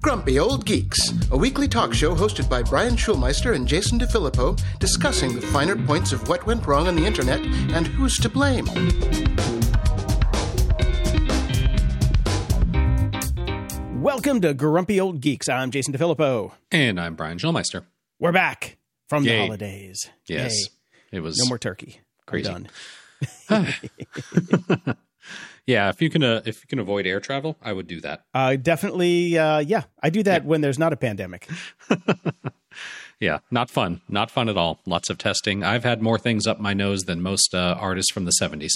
Grumpy Old Geeks, a weekly talk show hosted by Brian Schulmeister and Jason DeFilippo, discussing the finer points of what went wrong on the internet and who's to blame. Welcome to Grumpy Old Geeks. I'm Jason DeFilippo. And I'm Brian Schulmeister. We're back from the holidays. Yes. Yay. It was No more turkey. I'm Crazy. done. Yeah, if you can uh, if you can avoid air travel, I would do that. Uh, definitely, uh, yeah. I do that when there's not a pandemic. Yeah, not fun. Not fun at all. Lots of testing. I've had more things up my nose than most uh, artists from the 70s.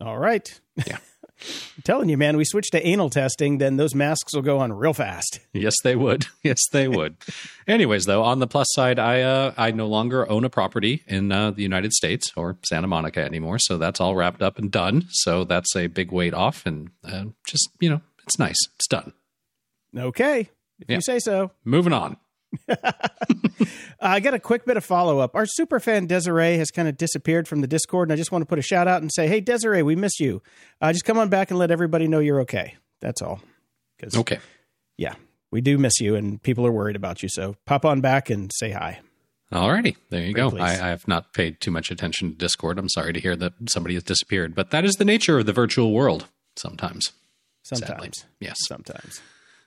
All right. Yeah. I'm telling you, man, we switch to anal testing, then those masks will go on real fast. Yes, they would. Yes, they would. Anyways, though, on the plus side, I uh, I no longer own a property in uh, the United States or Santa Monica anymore, so that's all wrapped up and done. So that's a big weight off, and uh, just you know, it's nice. It's done. Okay. If Yeah. you say so. Moving on. I got a quick bit of follow up. Our super fan Desiree has kind of disappeared from the Discord, and I just want to put a shout out and say, hey, Desiree, we miss you. Uh, just come on back and let everybody know you're okay. That's all. Because, Okay. yeah, we do miss you, and people are worried about you. So pop on back and say hi. Alrighty, there you go. I, I have not paid too much attention to Discord. I'm sorry to hear that somebody has disappeared, but that is the nature of the virtual world sometimes. sadly. Sometimes. Yes. Sometimes.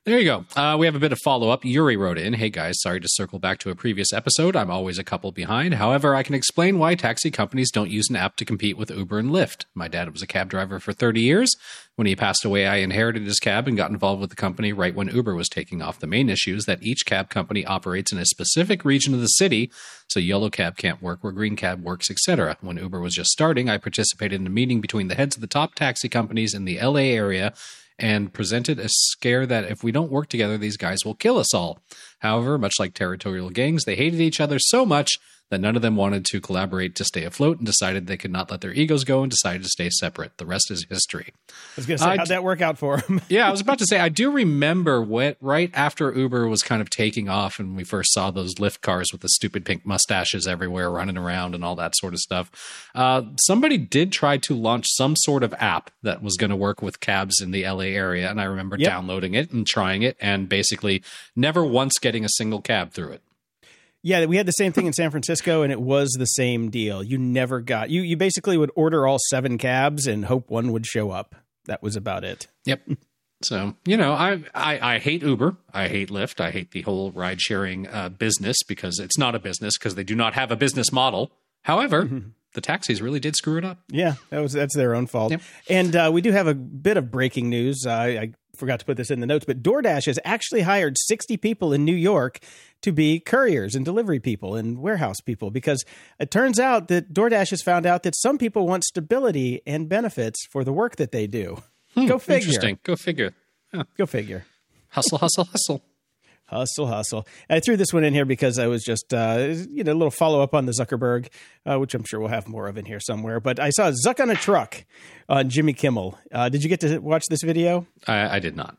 There you go. Uh, we have a bit of follow up. Yuri wrote in Hey guys, sorry to circle back to a previous episode. I'm always a couple behind. However, I can explain why taxi companies don't use an app to compete with Uber and Lyft. My dad was a cab driver for 30 years. When he passed away, I inherited his cab and got involved with the company right when Uber was taking off. The main issue is that each cab company operates in a specific region of the city, so yellow cab can't work where green cab works, etc. When Uber was just starting, I participated in a meeting between the heads of the top taxi companies in the LA area and presented a scare that if we don't work together, these guys will kill us all. However, much like territorial gangs, they hated each other so much that none of them wanted to collaborate to stay afloat and decided they could not let their egos go and decided to stay separate. The rest is history. I was going to say, I how'd that work out for them? Yeah, I was about to say, I do remember what right after Uber was kind of taking off and we first saw those Lyft cars with the stupid pink mustaches everywhere running around and all that sort of stuff. Uh, somebody did try to launch some sort of app that was going to work with cabs in the LA area. And I remember Yep. downloading it and trying it and basically never once getting a single cab through it. Yeah, we had the same thing in San Francisco, and it was the same deal. You never got you. You basically would order all seven cabs and hope one would show up. That was about it. Yep. So you know, I, I I hate Uber. I hate Lyft. I hate the whole ride sharing uh, business because it's not a business because they do not have a business model. However, the taxis really did screw it up. Yeah, that was that's their own fault. Yep. And uh, we do have a bit of breaking news. Uh, I forgot to put this in the notes, but DoorDash has actually hired sixty people in New York to be couriers and delivery people and warehouse people because it turns out that DoorDash has found out that some people want stability and benefits for the work that they do. Go figure. Interesting. Go figure. Go figure. Hustle, hustle, hustle. Hustle, hustle. I threw this one in here because I was just, uh, you know, a little follow up on the Zuckerberg, uh, which I'm sure we'll have more of in here somewhere. But I saw Zuck on a truck on Jimmy Kimmel. Uh, did you get to watch this video? I, I did not.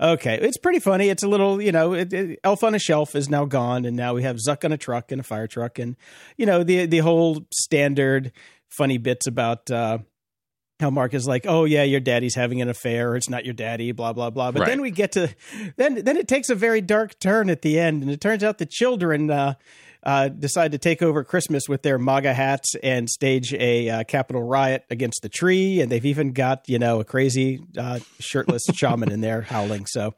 Okay, it's pretty funny. It's a little, you know, it, it, Elf on a Shelf is now gone, and now we have Zuck on a truck and a fire truck, and you know the the whole standard funny bits about uh, how Mark is like, oh yeah, your daddy's having an affair, or it's not your daddy, blah blah blah. But Right. then we get to then then it takes a very dark turn at the end, and it turns out the children. Uh, uh, decide to take over Christmas with their MAGA hats and stage a uh, Capitol riot against the tree, and they've even got you know a crazy uh, shirtless shaman in there howling. So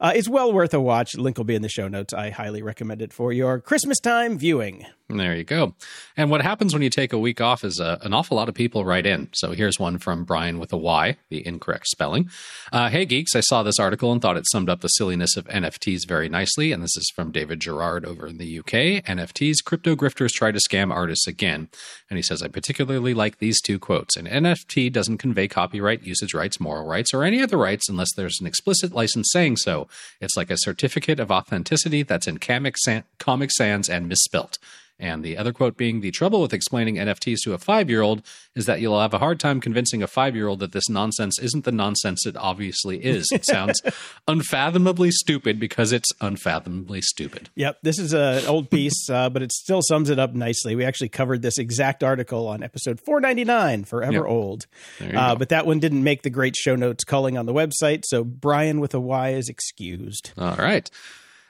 uh, it's well worth a watch. Link will be in the show notes. I highly recommend it for your Christmas time viewing. There you go. And what happens when you take a week off is uh, an awful lot of people write in. So here's one from Brian with a Y, the incorrect spelling. Uh, hey, geeks, I saw this article and thought it summed up the silliness of NFTs very nicely. And this is from David Gerard over in the UK. NFTs, crypto grifters try to scam artists again. And he says, I particularly like these two quotes. An NFT doesn't convey copyright, usage rights, moral rights, or any other rights unless there's an explicit license saying so. It's like a certificate of authenticity that's in Comic, Comic Sans and misspelt. And the other quote being the trouble with explaining NFTs to a five year old is that you'll have a hard time convincing a five year old that this nonsense isn't the nonsense it obviously is. It sounds unfathomably stupid because it's unfathomably stupid. Yep, this is an old piece, uh, but it still sums it up nicely. We actually covered this exact article on episode 499, Forever Yep. Old. Uh, but that one didn't make the great show notes culling on the website, so Brian with a Y is excused. All right.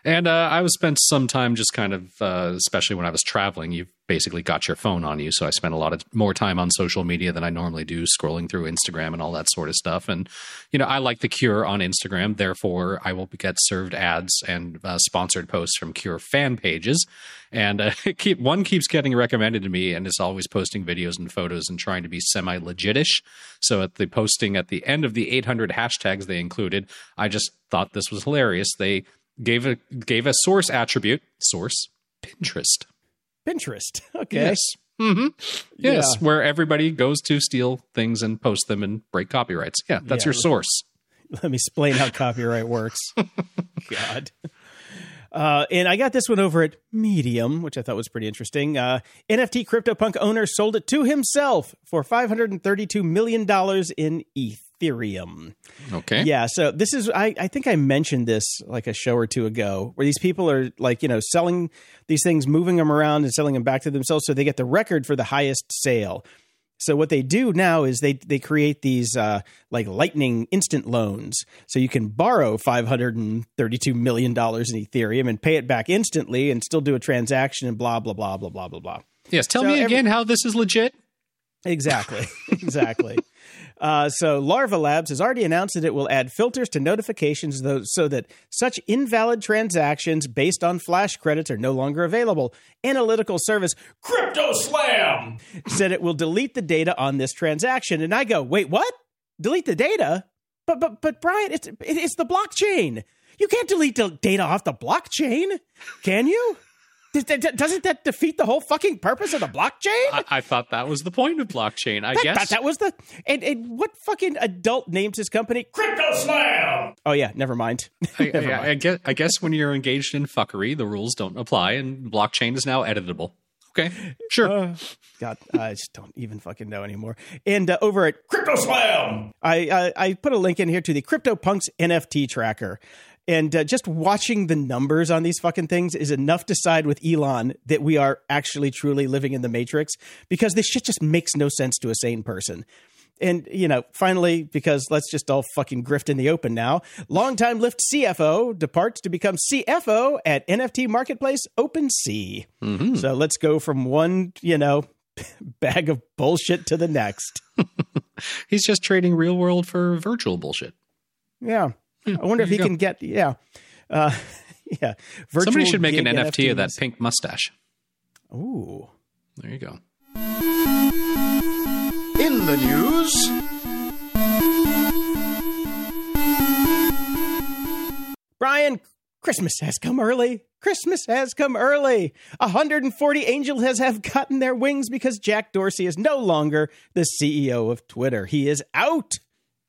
And uh, I was spent some time just kind of, uh, especially when I was traveling. You've basically got your phone on you, so I spent a lot of more time on social media than I normally do, scrolling through Instagram and all that sort of stuff. And you know, I like the Cure on Instagram, therefore I will get served ads and uh, sponsored posts from Cure fan pages. And uh, keep one keeps getting recommended to me, and is always posting videos and photos and trying to be semi legitish. So at the posting at the end of the 800 hashtags they included, I just thought this was hilarious. They gave a gave a source attribute source Pinterest. Pinterest. Okay. Yes. hmm Yes, Yeah. where everybody goes to steal things and post them and break copyrights. Yeah, that's Yeah. your source. Let me explain how copyright works. God. Uh, and I got this one over at Medium, which I thought was pretty interesting. Uh, NFT CryptoPunk owner sold it to himself for $532 million in Ethereum. Okay. Yeah, so this is I, I think I mentioned this like a show or two ago, where these people are like, you know, selling these things, moving them around and selling them back to themselves so they get the record for the highest sale. So what they do now is they they create these uh, like lightning instant loans, so you can borrow five hundred and thirty two million dollars in Ethereum and pay it back instantly, and still do a transaction and blah blah blah blah blah blah blah. Yes. Tell So me every- again how this is legit. Exactly. exactly. Uh, so Larva Labs has already announced that it will add filters to notifications though, so that such invalid transactions based on flash credits are no longer available. Analytical service Crypto Slam said it will delete the data on this transaction. And I go, wait, what? Delete the data? But but but Brian, it's it's the blockchain. You can't delete the data off the blockchain, can you? Does- does- Doesn't that defeat the whole fucking purpose of the blockchain? I, I thought that was the point of blockchain. I That, guess. that, that was the and, and what fucking adult names his company Crypto Slam? Oh yeah, never mind. I, never I- mind. I guess, I guess when you're engaged in fuckery, the rules don't apply, and blockchain is now editable. Okay, sure. Uh, God, I just don't even fucking know anymore. And uh, over at Crypto Slam, I, I I put a link in here to the CryptoPunks NFT tracker. And uh, just watching the numbers on these fucking things is enough to side with Elon that we are actually truly living in the matrix because this shit just makes no sense to a sane person. And, you know, finally, because let's just all fucking grift in the open now, longtime Lyft CFO departs to become CFO at NFT marketplace OpenSea. So let's go from one, you know, bag of bullshit to the next. He's just trading real world for virtual bullshit. Yeah. I wonder if he you can get, yeah. Uh, yeah. Virtual Somebody should make an gig NFT of that pink mustache. Ooh. There you go. In the news, Brian, Christmas has come early. Christmas has come early. 140 angels has have gotten their wings because Jack Dorsey is no longer the CEO of Twitter. He is out.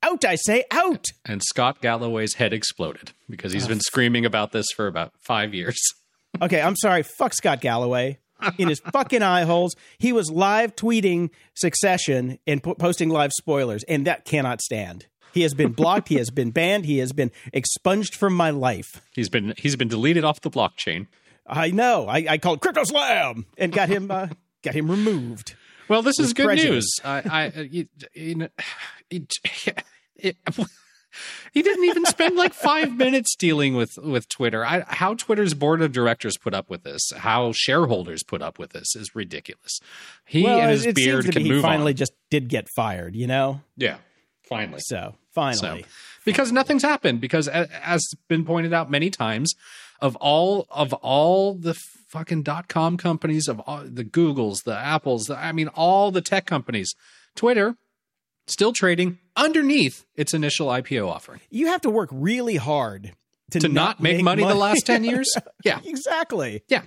Out, I say, out. And Scott Galloway's head exploded because he's been screaming about this for about five years. Okay, I'm sorry. Fuck Scott Galloway. In his fucking eye holes, he was live tweeting Succession and po- posting live spoilers, and that cannot stand. He has been blocked. he has been banned. He has been expunged from my life. He's been he's been deleted off the blockchain. I know. I, I called Crypto Slam and got him uh, got him removed. Well, this is good prejudice. news. I, I uh, you, you know, it, it, he didn't even spend like five minutes dealing with with Twitter. I, how Twitter's board of directors put up with this, how shareholders put up with this, is ridiculous. He well, and his it beard seems to can be he move finally on. just did get fired. You know. Yeah, finally. So So, finally, because nothing's happened. Because as been pointed out many times, of all of all the fucking dot com companies, of all the Googles, the Apples, the, I mean, all the tech companies, Twitter still trading underneath its initial IPO offering you have to work really hard to, to not, make, money, the last ten years. Yeah, exactly. yeah.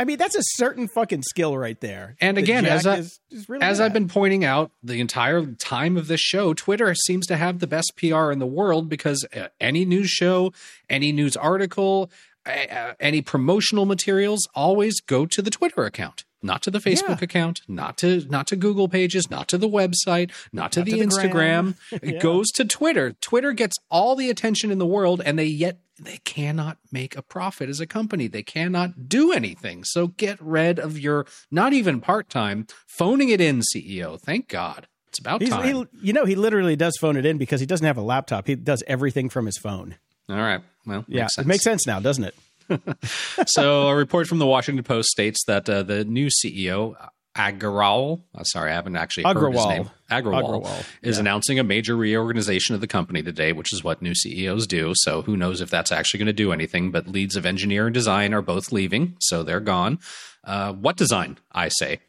I mean, that's a certain fucking skill right there. And again, Jack as I- is, is really As I've been pointing out the entire time of this show, Twitter seems to have the best PR in the world because uh, any news show, any news article, uh, any promotional materials, always go to the Twitter account, not to the Facebook Yeah. account, not to not to Google pages, not to the website, not to the to the Instagram. It goes to Twitter. Twitter gets all the attention in the world, and they yet they cannot make a profit as a company. They cannot do anything. So get rid of your not even part time phoning it in CEO. Thank God. It's about He's, time. he, you know, he literally does phone it in because he doesn't have a laptop. He does everything from his phone. all right. Well, Yeah, makes it makes sense now, doesn't it? so a report from the Washington Post states that uh, the new CEO Agrawal, uh, sorry, I haven't actually heard his name. Agrawal, Agrawal, is yeah. announcing a major reorganization of the company today, which is what new CEOs do. So who knows if that's actually going to do anything? But leads of engineer and design are both leaving, so they're gone. Uh, what design? I say.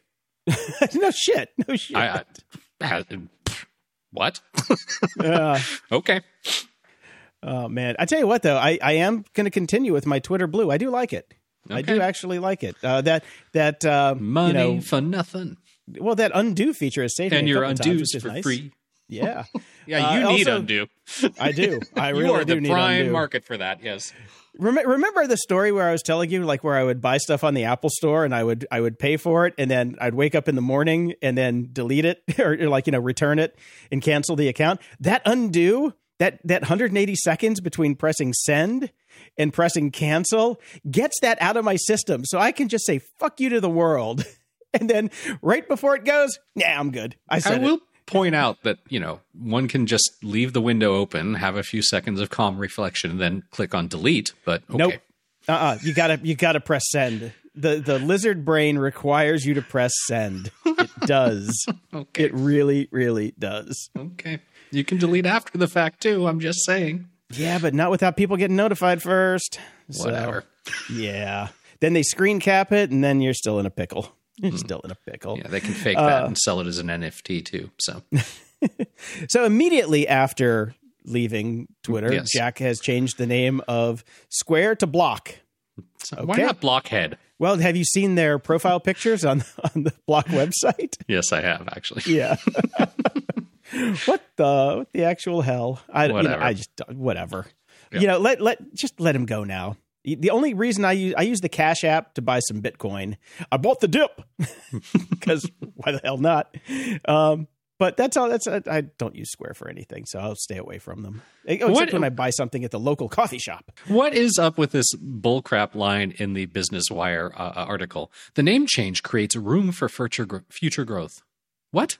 no shit. No shit. I, I, uh, what? Okay. Oh man, I tell you what though, I, I am going to continue with my Twitter Blue. I do like it. I do actually like it. Uh, that that uh, Money you know, for nothing, well, that undo feature is saving and your times, is for nice. free. Yeah, Yeah, Uh, you need also- undo. I do. I really you are do the need prime undo. market for that. Yes. Rem- remember the story where I was telling you, like where I would buy stuff on the Apple Store and I would I would pay for it, and then I'd wake up in the morning and then delete it, or, or like you know return it and cancel the account. That undo that that 180 seconds between pressing send and pressing cancel gets that out of my system, so I can just say fuck you to the world, and then right before it goes, yeah, I'm good. I I said it. will point out that you know one can just leave the window open, have a few seconds of calm reflection, and then click on delete. But okay. Nope. Uh-uh. You gotta you gotta press send. The the lizard brain requires you to press send. It does. Okay. It really, really does. Okay. You can delete after the fact too. I'm just saying. Yeah, but not without people getting notified first. So, Whatever. yeah. Then they screen cap it and then you're still in a pickle. You're still in a pickle. Yeah, they can fake Uh, that and sell it as an NFT too. So So immediately after leaving Twitter, Yes. Jack has changed the name of Square to Block. So Why not Blockhead? Well, have you seen their profile pictures on on the Block website? Yes, I have actually. Yeah. what the what the actual hell? I you know, I just whatever. You know, let let just let him go now. The only reason I use I use the Cash app to buy some Bitcoin. I bought the dip because why the hell not? Um, but that's all. That's I, I don't use Square for anything, so I'll stay away from them. Except What- when I buy something at the local coffee shop. What is up with this bullcrap line in the Business Wire uh, uh, article? The name change creates room for future future growth. What?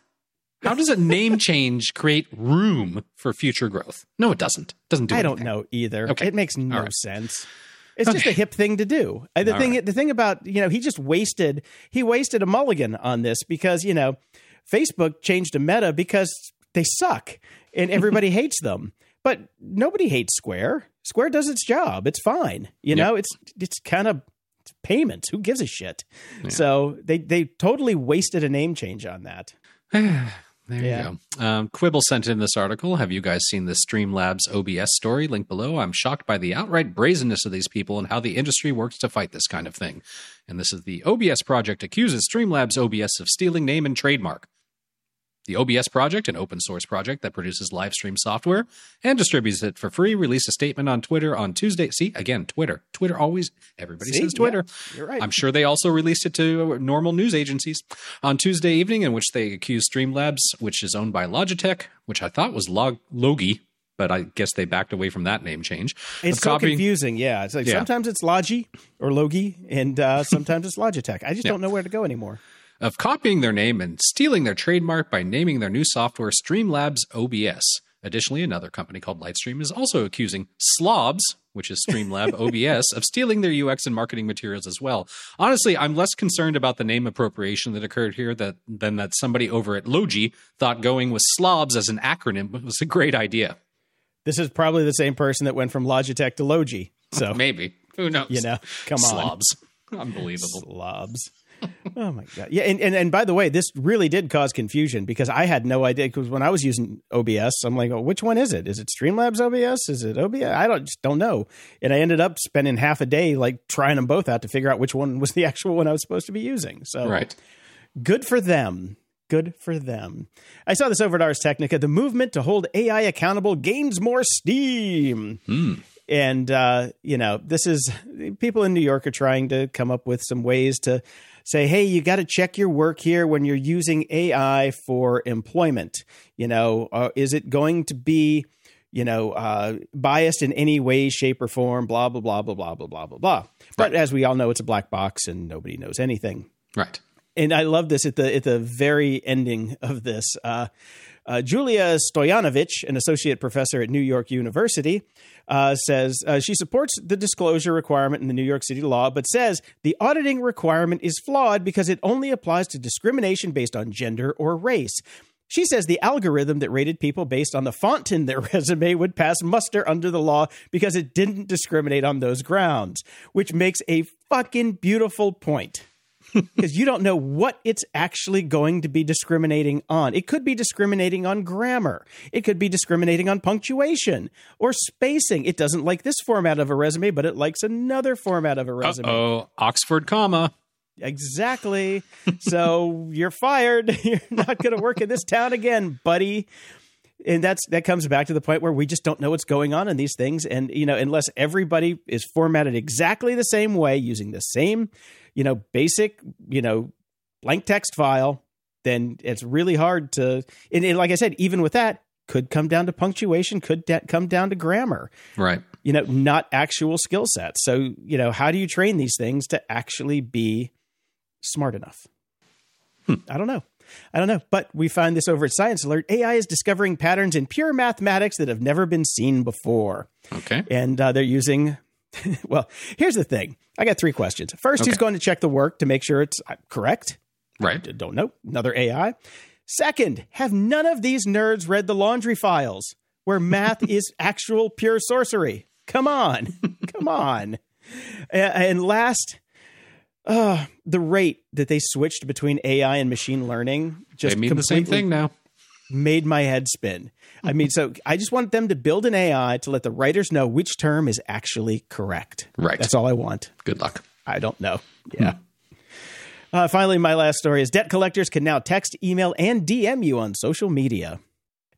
How does a name change create room for future growth? No, it doesn't. It doesn't do that. I don't know either. Okay. It makes no right. sense. It's just a hip thing to do. Uh, The All thing, right. the thing about you know, he just wasted he wasted a mulligan on this because you know, Facebook changed to Meta because they suck and everybody hates them. But nobody hates Square. Square does its job. It's fine. You know, it's it's kind of payments. Who gives a shit? So they they totally wasted a name change on that. There Yeah. you go. Um, Quibble sent in this article. Have you guys seen the Streamlabs OBS story? Link below. I'm shocked by the outright brazenness of these people and how the industry works to fight this kind of thing. And this is the OBS project accuses Streamlabs OBS of stealing name and trademark. The OBS project, an open source project that produces live stream software and distributes it for free, released a statement on Twitter on Tuesday. See, again, Twitter. Twitter always, everybody See? says Twitter. Yeah, you're right. I'm sure they also released it to normal news agencies on Tuesday evening, in which they accused Streamlabs, which is owned by Logitech, which I thought was Log- Logi, but I guess they backed away from that name change. It's so copying- confusing. Yeah, it's like Yeah. sometimes it's Logi or Logi, and uh, sometimes it's Logitech. I just don't know where to go anymore. Of copying their name and stealing their trademark by naming their new software Streamlabs OBS. Additionally, another company called Lightstream is also accusing Slobs, which is Streamlab OBS, of stealing their UX and marketing materials as well. Honestly, I'm less concerned about the name appropriation that occurred here that, than that somebody over at Logi thought going with Slobs as an acronym was a great idea. This is probably the same person that went from Logitech to Logi. So Maybe. Who knows? you know, come on, Slobs. Unbelievable. slobs. Oh my god! Yeah, and, and and by the way, this really did cause confusion because I had no idea. Because when I was using OBS, I'm like, oh, which one is it? Is it Streamlabs OBS? Is it OBS? I don't just don't know. And I ended up spending half a day like trying them both out to figure out which one was the actual one I was supposed to be using. So Right. good for them. Good for them. I saw this over at Ars Technica. The movement to hold AI accountable gains more steam. Hmm. And, uh, you know, this is people in New York are trying to come up with some ways to say, hey, you got to check your work here when you're using AI for employment. You know, uh, is it going to be, you know, uh, biased in any way, shape, or form? Blah blah blah blah blah blah blah blah blah. But Right. as we all know, it's a black box and nobody knows anything. Right. And I love this at the at the very ending of this. Uh, uh, Julia Stoyanovich, an associate professor at New York University, uh, says uh, she supports the disclosure requirement in the New York City law, but says the auditing requirement is flawed because it only applies to discrimination based on gender or race. She says the algorithm that rated people based on the font in their resume would pass muster under the law because it didn't discriminate on those grounds, which makes a fucking beautiful point because you don't know what it's actually going to be discriminating on. It could be discriminating on grammar. It could be discriminating on punctuation or spacing. It doesn't like this format of a resume, but it likes another format of a resume. Oh, Oxford comma. Exactly. so you're fired. You're not going to work in this town again, buddy. And that's that comes back to the point where we just don't know what's going on in these things and you know unless everybody is formatted exactly the same way using the same you know basic you know blank text file then it's really hard to and, and like I said even with that could come down to punctuation could da- come down to grammar Right. you know, not actual skill sets. So, you know, how do you train these things to actually be smart enough? Hmm. I don't know. I don't know. But we find this over at Science Alert. AI is discovering patterns in pure mathematics that have never been seen before. Okay. And uh, they're using, well, here's the thing. I got three questions. First, who's going to check the work to make sure it's uh, correct? Right. Don't know. Another AI. Second, have none of these nerds read the laundry files where math is actual pure sorcery? Come on. Come on. And last, uh, the rate that they switched between AI and machine learning just They mean the same thing now. made my head spin. I mean, so I just want them to build an AI to let the writers know which term is actually correct. Right. That's all I want. Good luck. I don't know. Yeah. Uh, finally, my last story is debt collectors can now text, email, and DM you on social media.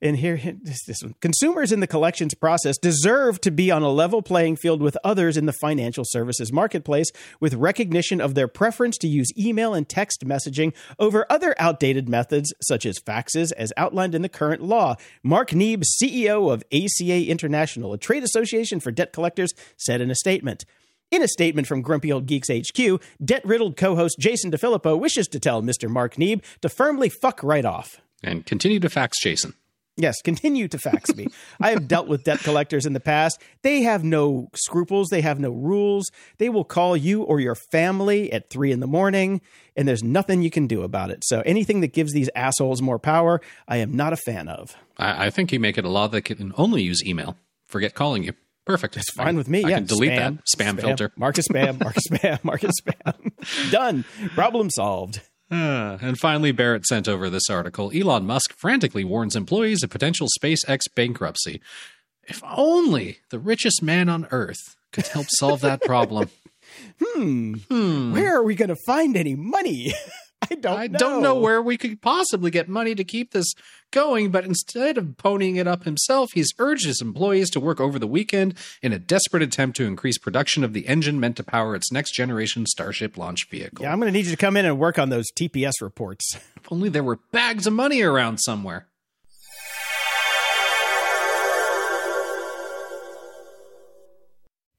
And here, this, this one. Consumers in the collections process deserve to be on a level playing field with others in the financial services marketplace with recognition of their preference to use email and text messaging over other outdated methods such as faxes as outlined in the current law. Mark Neeb, CEO of ACA International, a trade association for debt collectors, said in a statement. In a statement from Grumpy Old Geeks HQ, debt riddled co host Jason DeFilippo wishes to tell Mr. Mark Neeb to firmly fuck right off. And continue to fax Jason. Yes, continue to fax me. I have dealt with debt collectors in the past. They have no scruples, they have no rules. They will call you or your family at three in the morning, and there's nothing you can do about it. So anything that gives these assholes more power, I am not a fan of. I, I think you make it a law that can only use email. Forget calling you. Perfect. It's Fine with me. I yeah, can delete that spam, filter. Mark spam. Mark spam. Mark spam. Done. Problem solved. Uh, and finally, Barrett sent over this article. Elon Musk frantically warns employees of potential SpaceX bankruptcy. If only the richest man on Earth could help solve that problem. Hmm Where are we going to find any money? I don't. I know. don't know where we could possibly get money to keep this going, but instead of ponying it up himself, he's urged his employees to work over the weekend in a desperate attempt to increase production of the engine meant to power its next generation Starship launch vehicle. Yeah, I'm going to need you to come in and work on those TPS reports. If only there were bags of money around somewhere.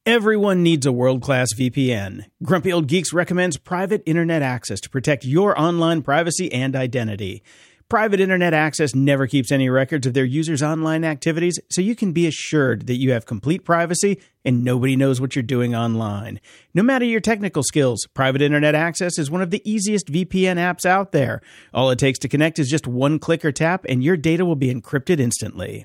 Everyone needs a world class VPN. Grumpy Old Geeks recommends private internet access to protect your online privacy and identity. Private internet access never keeps any records of their users' online activities, so you can be assured that you have complete privacy and nobody knows what you're doing online. No matter your technical skills, private internet access is one of the easiest VPN apps out there. All it takes to connect is just one click or tap, and your data will be encrypted instantly.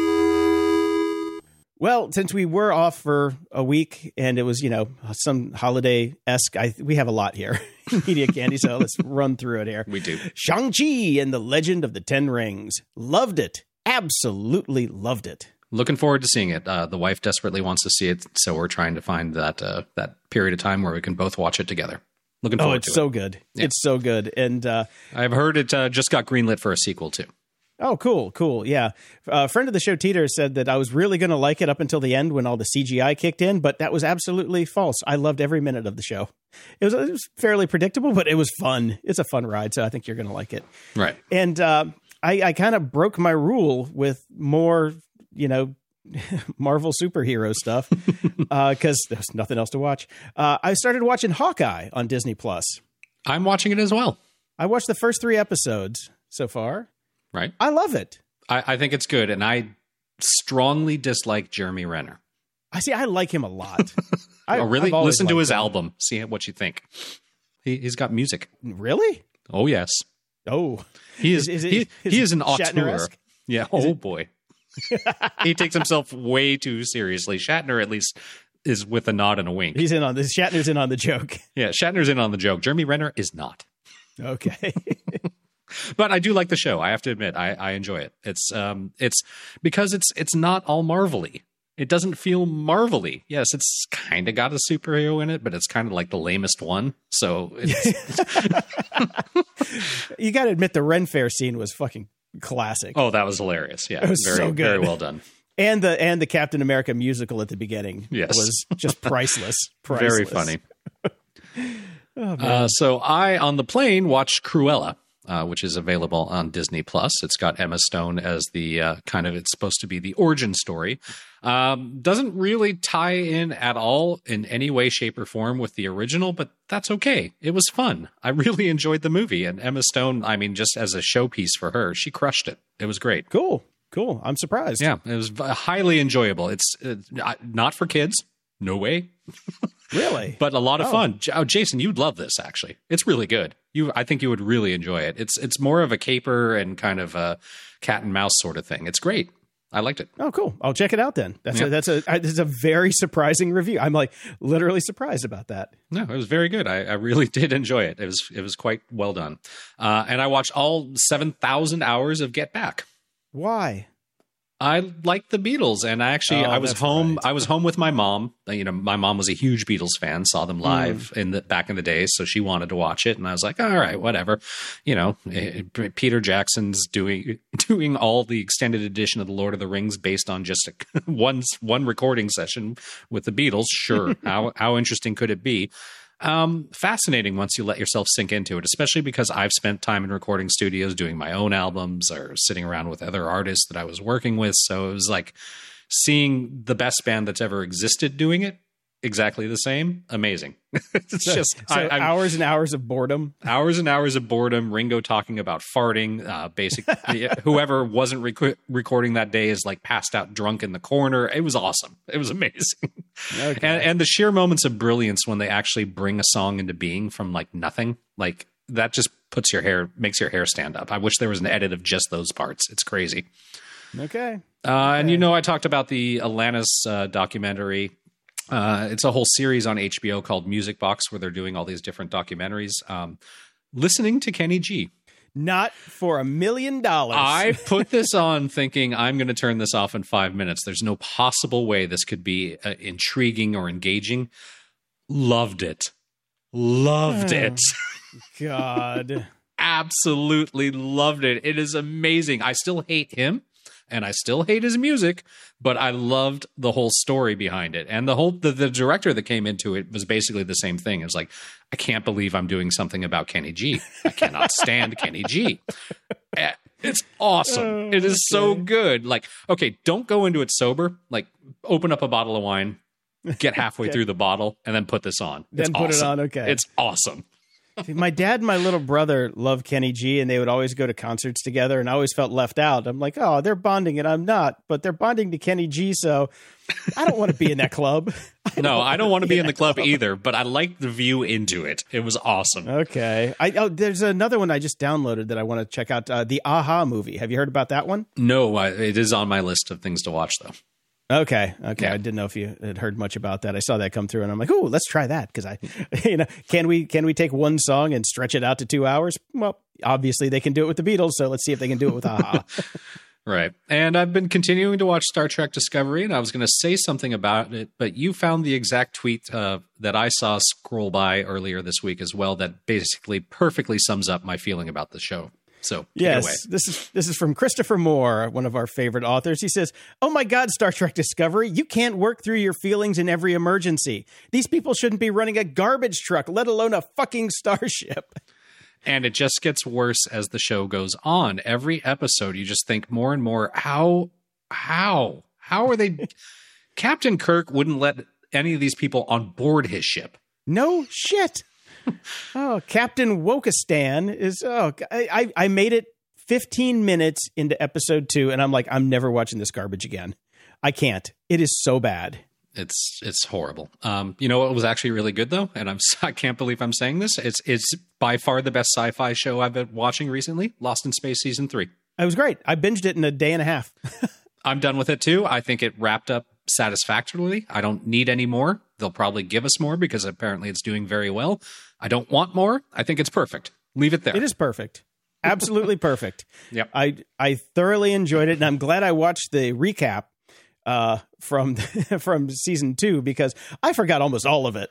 Well, since we were off for a week and it was, you know, some holiday esque, we have a lot here. Media candy, so let's run through it here. We do. Shang-Chi and the Legend of the Ten Rings. Loved it. Absolutely loved it. Looking forward to seeing it. Uh, the wife desperately wants to see it, so we're trying to find that uh, that period of time where we can both watch it together. Looking forward Oh, it's so it. good. Yeah. It's so good. And uh, I've heard it uh, just got greenlit for a sequel too. Oh, cool, cool. Yeah. A friend of the show, Teeter, said that I was really going to like it up until the end when all the CGI kicked in, but that was absolutely false. I loved every minute of the show. It was, it was fairly predictable, but it was fun. It's a fun ride, so I think you're going to like it. Right. And uh, I, I kind of broke my rule with more, you know, Marvel superhero stuff because there's nothing else to watch. Uh, I started watching Hawkeye on Disney Plus. I'm watching it as well. I watched the first three episodes so far. Right. I love it. I, I think it's good, and I strongly dislike Jeremy Renner. I see. I like him a lot. I, oh, really? Listen to his him. album. See what you think. He, he's got music. Really? Oh yes, Oh, he is. Is- is it- he, is he it is an auteur. Yeah. Oh boy. he takes himself way too seriously. Shatner, at least, is with a nod and a wink. he's in on this. Shatner's in on the joke. yeah, Shatner's in on the joke. Jeremy Renner is not. Okay. but I do like the show. I have to admit, I, I enjoy it. It's um, it's because it's it's not all marvelly. It doesn't feel marvelly. Yes, it's kind of got a superhero in it, but it's kind of like the lamest one. So it's, you got to admit the Ren Fair scene was fucking classic. oh, that was hilarious. Yeah, It was very so good. very well done. And the and the Captain America musical at the beginning Yes. was just priceless. priceless. Very funny. Oh. Uh, so I on the plane watched Cruella, uh, which is available on Disney Plus. It's got Emma Stone as the uh, kind of it's supposed to be the origin story. Um, doesn't really tie in at all in any way, shape, or form with the original, but that's okay. It was fun. I really enjoyed the movie, and Emma Stone. I mean, just as a showpiece for her, she crushed it. It was great. cool. Cool. I'm surprised. Yeah, it was highly enjoyable. It's uh, not for kids. No way. Really? but a lot of Oh. fun. Oh, Jason, you'd love this. Actually, it's really good. You, I think you would really enjoy it. It's it's more of a caper and kind of a cat and mouse sort of thing. It's great. I liked it. Oh, cool. I'll check it out then. That's Yeah. a that's a I- this is a very surprising review. I'm like literally surprised about that. No, it was very good. I, I really did enjoy it. It was it was quite well done. Uh, and I watched all seven thousand hours of Get Back. Why? I liked the Beatles, and I actually Oh, I was home. right. I was home with my mom. Uh, You know, my mom was a huge Beatles fan. Saw them live in the back in the day, so she wanted to watch it, and I was like, all right, whatever. You know, eh, Peter Jackson's doing doing all the extended edition of the Lord of the Rings based on just a, one one recording session with the Beatles. Sure, how how interesting could it be? Um, fascinating once you let yourself sink into it, especially because I've spent time in recording studios doing my own albums or sitting around with other artists that I was working with. So it was like seeing the best band that's ever existed doing it exactly the same. Amazing. it's So, just so I, hours and hours of boredom. hours and hours of boredom. Ringo talking about farting. Uh, basically, whoever wasn't rec- recording that day is like passed out drunk in the corner. It was awesome. It was amazing. Okay. And, and the sheer moments of brilliance when they actually bring a song into being from like nothing, like that just puts your hair, makes your hair stand up. I wish there was an edit of just those parts. It's crazy. Okay. Uh, and you know, I talked about the Alanis uh, documentary. Uh, it's a whole series on HBO called Music Box, where they're doing all these different documentaries. Um, listening to Kenny G. Not for a million dollars. I put this on thinking I'm going to turn this off in five minutes. There's no possible way this could be uh, intriguing or engaging. Loved it. Loved it. God. Absolutely loved it. It is amazing. I still hate him and I still hate his music, but I loved the whole story behind it. And the whole the, the director that came into it was basically the same thing. It's like, I can't believe I'm doing something about Kenny G. I cannot stand Kenny G. Eh, It's awesome. It is so good. Like, okay, don't go into it sober. Like, open up a bottle of wine, get halfway through the bottle, and then put this on. Then It's put it on, okay. It's awesome. See, my dad and my little brother loved Kenny G, and they would always go to concerts together, and I always felt left out. I'm like, oh, they're bonding, and I'm not, but they're bonding to Kenny G, so I don't want to be in that club. No, I don't want to be in the club either, but I like the view into it. It was awesome. Okay. I oh, there's another one I just downloaded that I want to check out. Uh, the a-ha movie. Have you heard about that one? No, I, it is on my list of things to watch, though. Okay. Okay. Yeah. I didn't know if you had heard much about that. I saw that come through, and I'm like, oh, let's try that because I, you know, can we can we take one song and stretch it out to two hours? Well, obviously they can do it with the Beatles, so let's see if they can do it with a-ha. Right. And I've been continuing to watch Star Trek Discovery, and I was going to say something about it, but you found the exact tweet uh, that I saw scroll by earlier this week as well that basically perfectly sums up my feeling about the show. So, take it away. Yes, this is this is from Christopher Moore, one of our favorite authors. He says, "Oh my God, Star Trek Discovery, you can't work through your feelings in every emergency. These people shouldn't be running a garbage truck, let alone a fucking starship." And it just gets worse as the show goes on. Every episode, you just think more and more, how, how, how are they? Captain Kirk wouldn't let any of these people on board his ship. No shit. oh, Captain Wokistan is. Oh, I I made it 15 minutes into episode two, and I'm like, I'm never watching this garbage again. I can't. It is so bad. It's it's horrible. Um, you know what was actually really good though, and I'm I can't believe I'm saying this. It's it's by far the best sci-fi show I've been watching recently. Lost in Space season three. It was great. I binged it in a day and a half. I'm done with it too. I think it wrapped up satisfactorily. I don't need any more. They'll probably give us more because apparently it's doing very well. I don't want more. I think it's perfect. Leave it there. It is perfect. Absolutely perfect. Yep. I I thoroughly enjoyed it, and I'm glad I watched the recap uh, from from season two because I forgot almost all of it.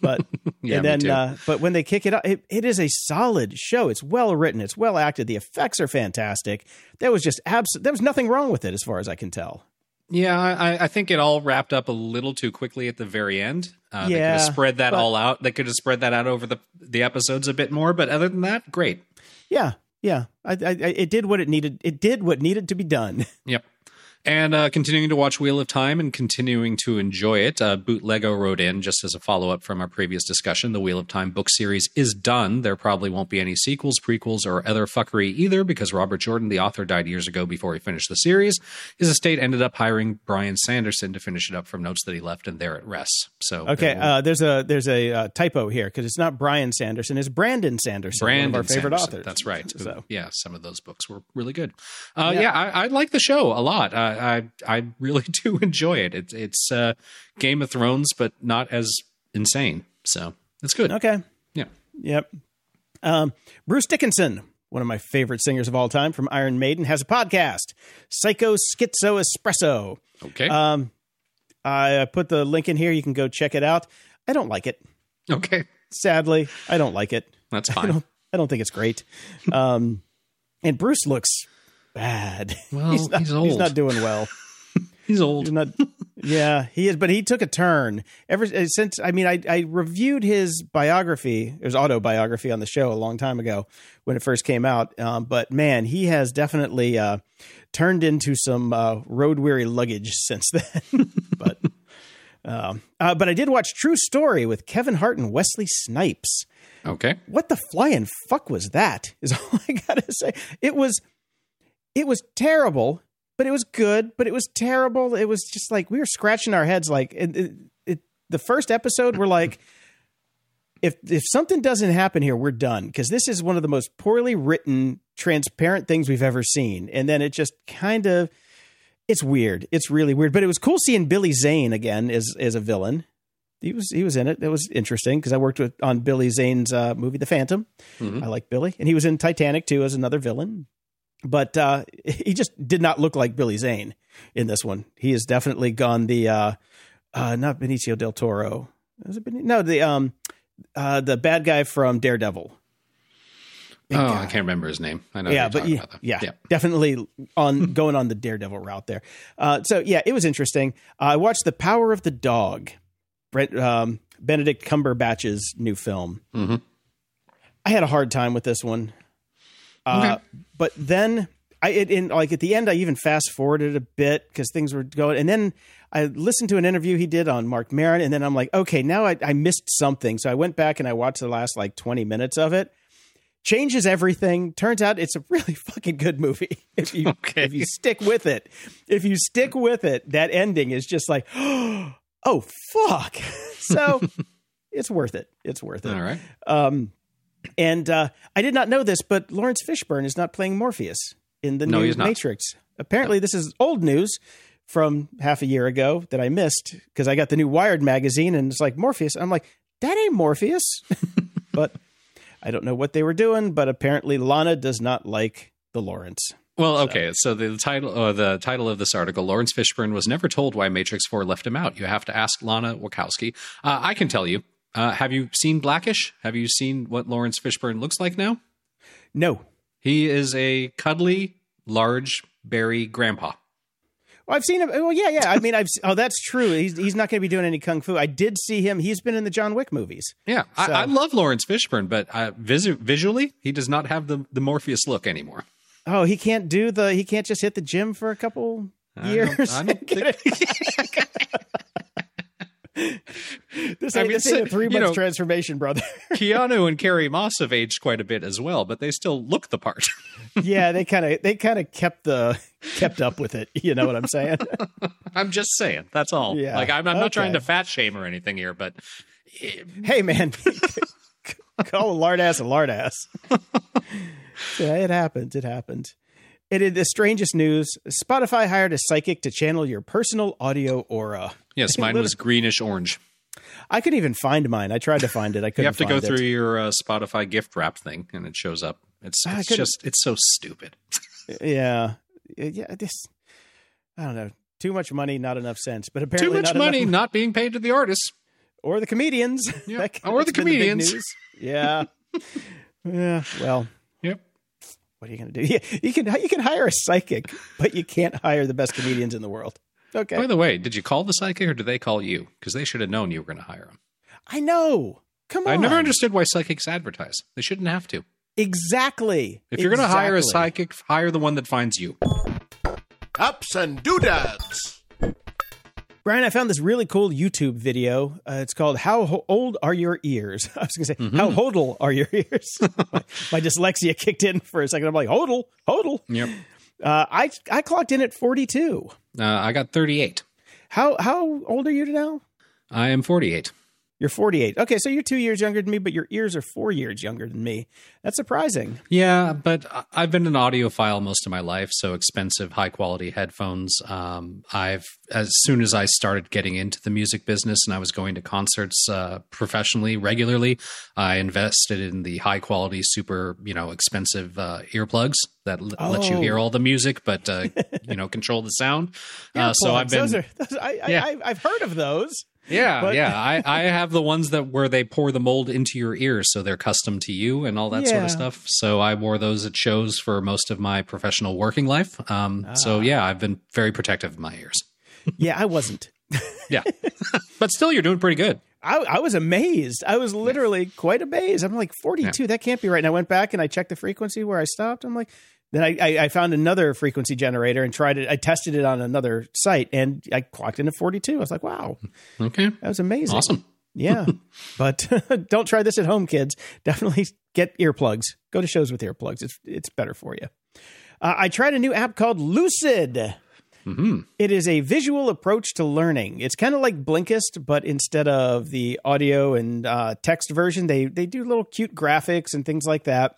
But Yeah, and then uh, but when they kick it up, it, it is a solid show. It's well written. It's well acted. The effects are fantastic. There was just abs- There was nothing wrong with it, as far as I can tell. Yeah, I, I think it all wrapped up a little too quickly at the very end. Uh, they could Yeah, have spread that but- all out. They could have spread that out over the the episodes a bit more. But other than that, great. Yeah, yeah. I, I, I it did what it needed. It did what needed to be done. Yep. And uh, continuing to watch Wheel of Time and continuing to enjoy it. Uh, Bootlego wrote in just as a follow up from our previous discussion. The Wheel of Time book series is done. There probably won't be any sequels, prequels, or other fuckery either because Robert Jordan, the author, died years ago before he finished the series. His estate ended up hiring Brian Sanderson to finish it up from notes that he left, and there it rests. So Okay, there uh, there's a there's a uh, typo here because it's not Brian Sanderson, it's Brandon Sanderson, Brandon one of our favorite Sanderson. authors. That's right. So yeah, some of those books were really good. Uh, Yeah. yeah, I, I like the show a lot. I, I I really do enjoy it. It's it's uh, Game of Thrones, but not as insane. So it's good. okay, Yeah. yep. Um, Bruce Dickinson, one of my favorite singers of all time from Iron Maiden, has a podcast, Psycho Schizo Espresso. Okay. Um, I put the link in here. You can go check it out. I don't like it. okay. Sadly, I don't like it. That's I fine. don't. I don't think it's great. Um, and Bruce looks bad. Well, he's, not, he's old. He's not doing well. He's old. He's not. Yeah, he is, but he took a turn ever uh, since. I mean, I, I reviewed his biography, It was autobiography on the show a long time ago when it first came out. Um, but man, he has definitely uh, turned into some uh, road weary luggage since then. but Um, uh, but I did watch True Story with Kevin Hart and Wesley Snipes. Okay. What the flying fuck was that? Is all I gotta say. It was, it was terrible, but it was good. But it was terrible. It was just like we were scratching our heads. Like it, it, it, the first episode, we're like, if if something doesn't happen here, we're done because this is one of the most poorly written, transparent things we've ever seen. And then it just kind of, it's weird. It's really weird. But it was cool seeing Billy Zane again as as a villain. He was he was in it. It was interesting because I worked with on Billy Zane's uh, movie The Phantom. I like Billy, and he was in Titanic too as another villain. But uh, he just did not look like Billy Zane in this one. He has definitely gone the uh, uh, not Benicio del Toro. Was it Benicio? No, the um uh, the bad guy from Daredevil. Oh, I can't remember his name. I know. yeah, but yeah, that. yeah, definitely on going on the Daredevil route there. Uh, so yeah, it was interesting. I watched The Power of the Dog, Brent, um, Benedict Cumberbatch's new film. Mm-hmm. I had a hard time with this one, uh, but then I it, in like at the end, I even fast forwarded a bit because things were going, and then I listened to an interview he did on Marc Maron, and then I'm like, okay, now I, I missed something, so I went back and I watched the last like 20 minutes of it changes everything. Turns out it's a really fucking good movie. If you Okay. if you stick with it, if you stick with it, that ending is just like, oh fuck. So it's worth it. It's worth it. All right. Um, and uh, I did not know this, but Laurence Fishburne is not playing Morpheus in the No, new. Matrix. Apparently, this is old news from half a year ago that I missed because I got the new Wired magazine and it's like Morpheus. I'm like, that ain't Morpheus. but I don't know what they were doing, but apparently Lana does not like the Laurence. Well, okay. So the title, uh, the title of this article, Laurence Fishburne was never told why Matrix Four left him out. You have to ask Lana Wachowski. Uh, I can tell you. Uh, have you seen Blackish? Have you seen what Laurence Fishburne looks like now? No. He is a cuddly, large, berry grandpa. Well, I've seen him. Well, yeah, yeah. I mean, I've. Oh, that's true. He's he's not going to be doing any kung fu. I did see him. He's been in the John Wick movies. Yeah, So- I, I love Laurence Fishburne, but uh, visu- visually, he does not have the the Morpheus look anymore. Oh, he can't do the. He can't just hit the gym for a couple years. I don't Get think- this I mean, this ain't a three month transformation, brother. Keanu and Carrie Moss have aged quite a bit as well, but they still look the part. yeah, they kind of they kind of kept the kept up with it. You know what I'm saying? I'm just saying. That's all. Yeah, Like I'm, I'm not trying to fat shame or anything here, but hey, man, call a lard ass a lard ass. yeah, it happened. It happens. It is the strangest news. Spotify hired a psychic to channel your personal audio aura. yes, mine was greenish orange. I couldn't even find mine. I tried to find it. I couldn't. You have to go find it. through your uh, Spotify gift wrap thing, and it shows up. It's, it's just it's so stupid. Yeah, yeah. This, I don't know. Too much money, not enough sense. But apparently, Too much not money enough- not being paid to the artists. or the comedians. Yeah, or the that's been big comedians. news. Yeah, yeah. Well, Yep. what are you going to do? Yeah, you can you can hire a psychic, but you can't hire the best comedians in the world. Okay, By the way, did you call the psychic or did they call you? Because they should have known you were going to hire them. I know. Come on. I never understood why psychics advertise. They shouldn't have to. Exactly. If you're going to hire a psychic, hire the one that finds you. Ups and doodads. Brian, I found this really cool YouTube video. Uh, it's called "How Ho- Old Are Your Ears?" I was going to say, Mm-hmm. "How hodl are your ears?" my, my dyslexia kicked in for a second. I'm like, "Hodl, hodl." Yep. Uh, I I clocked in at 42. Uh, I got 38. How how old are you now? I am 48. You're 48. Okay, so you're two years younger than me, but your ears are four years younger than me. That's surprising. Yeah, but I've been an audiophile most of my life, so expensive, high quality headphones. Um, I've as soon as I started getting into the music business and I was going to concerts uh, professionally regularly, I invested in the high quality, super you know expensive uh, earplugs that l- let you Oh. hear all the music, but uh, you know control the sound. Uh, so I've been Those are, those, I, Yeah. I, I, I've heard of those. Yeah, But- yeah. I, I have the ones that where they pour the mold into your ears, so they're custom to you and all that sort of stuff. So I wore those at shows for most of my professional working life. Um, Ah. So yeah, I've been very protective of my ears. Yeah, I wasn't. Yeah, but still, you're doing pretty good. I, I was amazed. I was literally quite amazed. I'm like 42. That can't be right. And I went back and I checked the frequency where I stopped. I'm like, Then I, I, I found another frequency generator and tried it. I tested it on another site and I clocked in at 42. I was like, wow, Okay. that was amazing. Awesome. Yeah. but don't try this at home, kids. Definitely get earplugs. Go to shows with earplugs. It's, it's better for you. Uh, I tried a new app called Lucid. It is a visual approach to learning. It's kind of like Blinkist, but instead of the audio and uh, text version, they they do little cute graphics and things like that.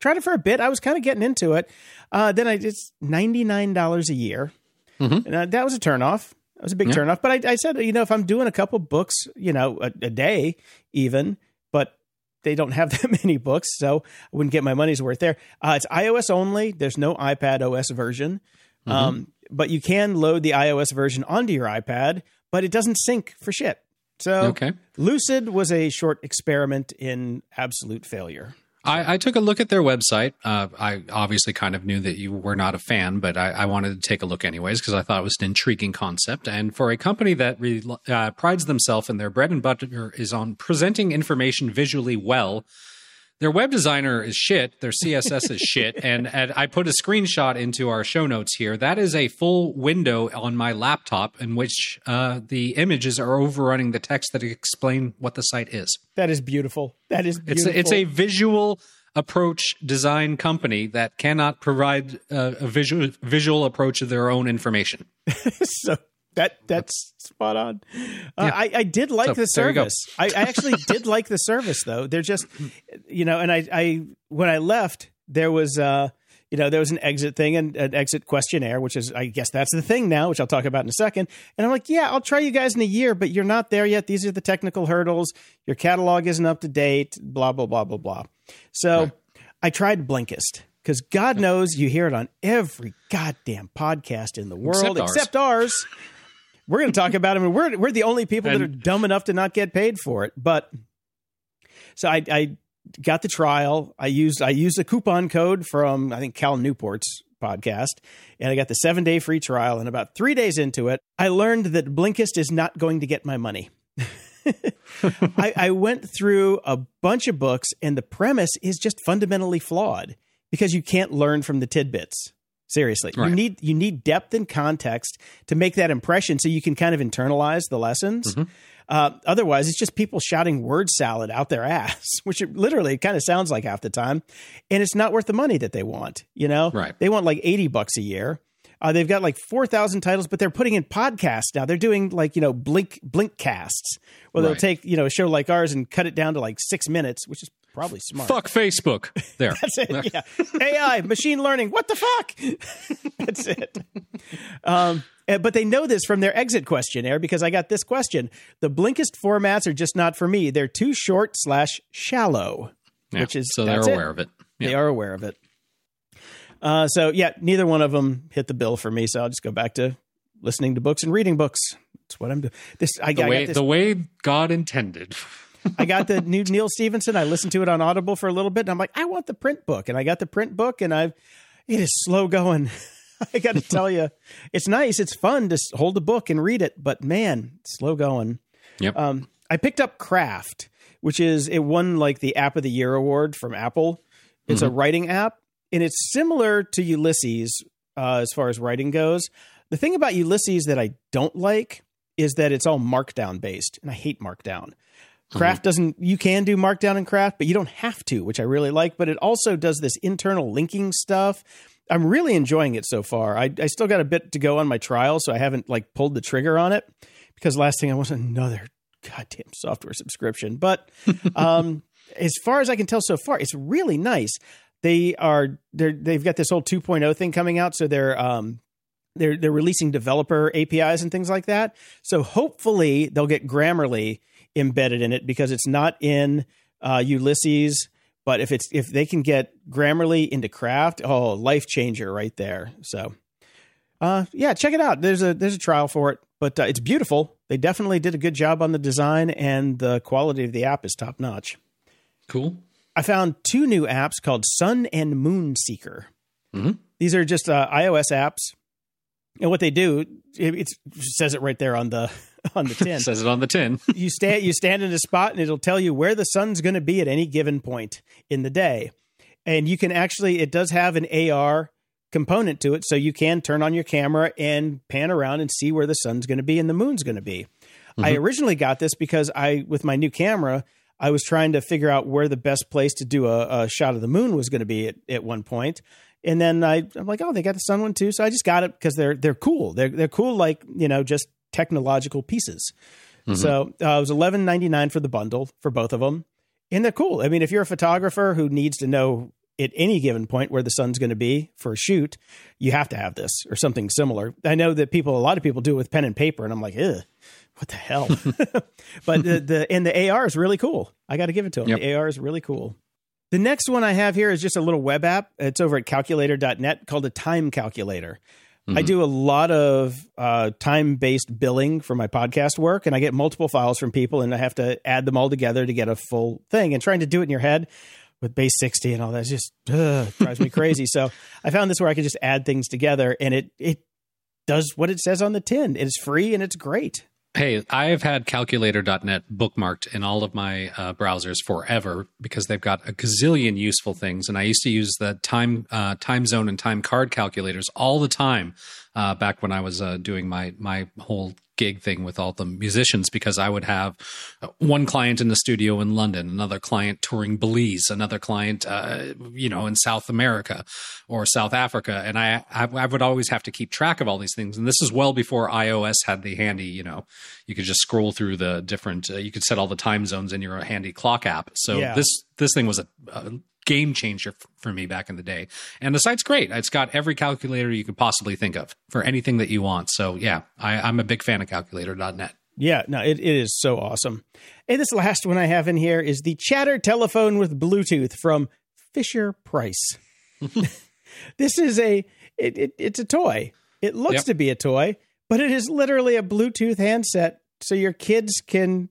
Tried it for a bit. I was kind of getting into it. Uh, then I just ninety nine dollars a year, and uh, that was a turnoff. That was a big Yeah. turnoff. But I, I said, you know, if I'm doing a couple books, you know, a, a day even, but they don't have that many books, so I wouldn't get my money's worth there. Uh, it's iOS only. There's no iPad OS version, um, but you can load the iOS version onto your iPad, but it doesn't sync for shit. So Okay. Lucid was a short experiment in absolute failure. I, I took a look at their website. Uh, I obviously kind of knew that you were not a fan, but I, I wanted to take a look anyways because I thought it was an intriguing concept. And for a company that re, uh, prides themselves in their bread and butter is on presenting information visually well, their web designer is shit. Their CSS is shit. And, and I put a screenshot into our show notes here. That is a full window on my laptop in which uh, the images are overrunning the text that explain what the site is. That is beautiful. That is It's beautiful. a, it's a visual approach design company that cannot provide uh, a visual visual approach of their own information. so that that's spot on. Uh, Yeah. I, I did like So, the there you go. service. I, I actually did like the service though. They're just, you know, and I, I when I left, there was, uh, you know, there was an exit thing and an exit questionnaire, which is, I guess that's the thing now, which I'll talk about in a second. And I'm like, yeah, I'll try you guys in a year, but you're not there yet. These are the technical hurdles. Your catalog isn't up to date. Blah blah blah blah blah. So Right. I tried Blinkist because God knows you hear it on every goddamn podcast in the world Except ours. except ours. We're going to talk about them, and we're we're the only people that are dumb enough to not get paid for it. But so I, I got the trial. I used I used a coupon code from I think Cal Newport's podcast, and I got the seven day free trial. And about three days into it, I learned that Blinkist is not going to get my money. I, I went through a bunch of books, and the premise is just fundamentally flawed because you can't learn from the tidbits. Seriously, you need you need depth and context to make that impression, so you can kind of internalize the lessons. Uh, otherwise, it's just people shouting word salad out their ass, which it literally kind of sounds like half the time, and it's not worth the money that they want. You know, Right. They want like eighty bucks a year. Uh, they've got like four thousand titles, but they're putting in podcasts now. They're doing like you know blink blink casts, where they'll take you know a show like ours and cut it down to like six minutes, which is probably smart. Fuck Facebook. There. That's it. Yeah. AI, machine learning. What the fuck? That's it. Um, eh, but they know this from their exit questionnaire because I got this question. The Blinkist formats are just not for me. They're too short slash shallow, Yeah. which is so they're that's it. aware of it. They are aware of it. Uh, so yeah, neither one of them hit the bill for me. So I'll just go back to listening to books and reading books. That's what I'm doing. This I, The I got this the way God intended. I got the new Neal Stephenson. I listened to it on Audible for a little bit, and I'm like, I want the print book, and I got the print book, and I've it is slow going. I got to tell you, it's nice, it's fun to hold a book and read it, but man, slow going. Yep. Um, I picked up Craft, which is it won like the App of the Year award from Apple. It's a writing app, and it's similar to Ulysses uh, as far as writing goes. The thing about Ulysses that I don't like is that it's all Markdown based, and I hate Markdown. Craft doesn't. You can do Markdown in Craft, but you don't have to, which I really like. But it also does this internal linking stuff. I'm really enjoying it so far. I, I still got a bit to go on my trial, so I haven't like pulled the trigger on it because last thing I want another goddamn software subscription. But um, as far as I can tell so far, it's really nice. They are they're, they've got this whole 2.0 thing coming out, so they're um, they're they're releasing developer APIs and things like that. So hopefully they'll get Grammarly embedded in it because it's not in uh, Ulysses. But if it's if they can get Grammarly into Craft, oh, life changer right there. So, uh, yeah, check it out. There's a there's a trial for it, but uh, it's beautiful. They definitely did a good job on the design, and the quality of the app is top notch. Cool. I found two new apps called Sun and Moon Seeker. These are just uh, iOS apps, and what they do, it, it's- it says it right there on the on the tin. Says it on the tin. you stand you stand in a spot, and it'll tell you where the sun's going to be at any given point in the day. and you can actually it does have an AR component to it, so you can turn on your camera and pan around and see where the sun's going to be and the moon's going to be. Mm-hmm. I originally got this because I, with my new camera, I was trying to figure out where the best place to do a, a shot of the moon was going to be at, at one point. And then I, I'm like, oh, they got the sun one too. So I just got it because they're they're cool. They're they're cool, like you know, just technological pieces. Mm-hmm. So uh, it was eleven ninety nine for the bundle for both of them, and they're cool. I mean, if you're a photographer who needs to know at any given point where the sun's going to be for a shoot, you have to have this or something similar. I know that people, a lot of people do it with pen and paper, and I'm like, Ugh, what the hell? but the, the and the AR is really cool. I got to give it to them. Yep. The AR is really cool. The next one I have here is just a little web app. It's over at calculator.net called a time calculator. Mm-hmm. I do a lot of uh, time based billing for my podcast work, and I get multiple files from people, and I have to add them all together to get a full thing. And trying to do it in your head with base 60 and all that just uh, drives me crazy. So I found this where I can just add things together, and it it does what it says on the tin. It's free and it's great. Hey, I've had calculator.net bookmarked in all of my uh, browsers forever because they've got a gazillion useful things. And I used to use the time uh, time zone and time card calculators all the time uh, back when I was uh, doing my my whole gig thing with all the musicians because I would have one client in the studio in London, another client touring Belize, another client, uh, you know, in South America or South Africa, and I, I, I would always have to keep track of all these things. And this is well before iOS had the handy, you know, you could just scroll through the different, uh, you could set all the time zones in your handy clock app. So yeah. this this thing was a, a game changer for me back in the day. And the site's great. It's got every calculator you could possibly think of for anything that you want. So yeah, I, am a big fan of calculator.net. Yeah, no, it, it is so awesome. And this last one I have in here is the chatter telephone with Bluetooth from Fisher Price. this is a it, it, it's a toy. It looks yep. to be a toy, but it is literally a Bluetooth handset so your kids can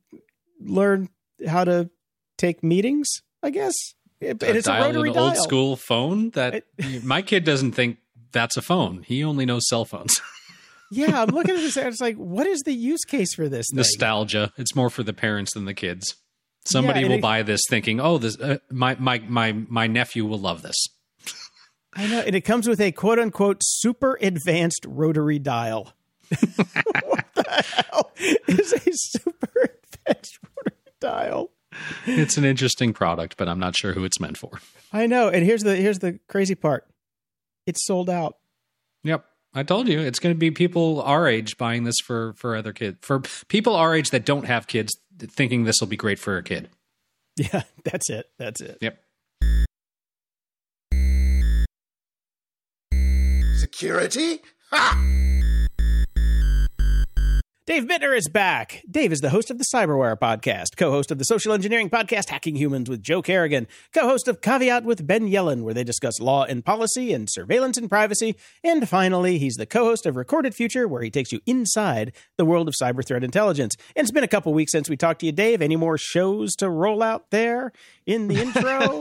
learn how to take meetings, I guess it, uh, it's a rotary an dial. old school phone that it, my kid doesn't think that's a phone. He only knows cell phones. yeah, I'm looking at this and it's like, what is the use case for this? Thing? Nostalgia. It's more for the parents than the kids. Somebody yeah, will it, buy this thinking, "Oh, this uh, my my my my nephew will love this." I know, and it comes with a quote unquote super advanced rotary dial. what the hell is a super advanced rotary dial? it's an interesting product, but I'm not sure who it's meant for. I know. And here's the here's the crazy part. It's sold out. Yep. I told you it's going to be people our age buying this for for other kids. For people our age that don't have kids thinking this will be great for a kid. Yeah, that's it. That's it. Yep. Security? Ha! Dave Bittner is back. Dave is the host of the Cyberwire podcast, co host of the social engineering podcast Hacking Humans with Joe Carrigan, co host of Caveat with Ben Yelin, where they discuss law and policy and surveillance and privacy. And finally, he's the co host of Recorded Future, where he takes you inside the world of cyber threat intelligence. And it's been a couple weeks since we talked to you, Dave. Any more shows to roll out there? in the intro?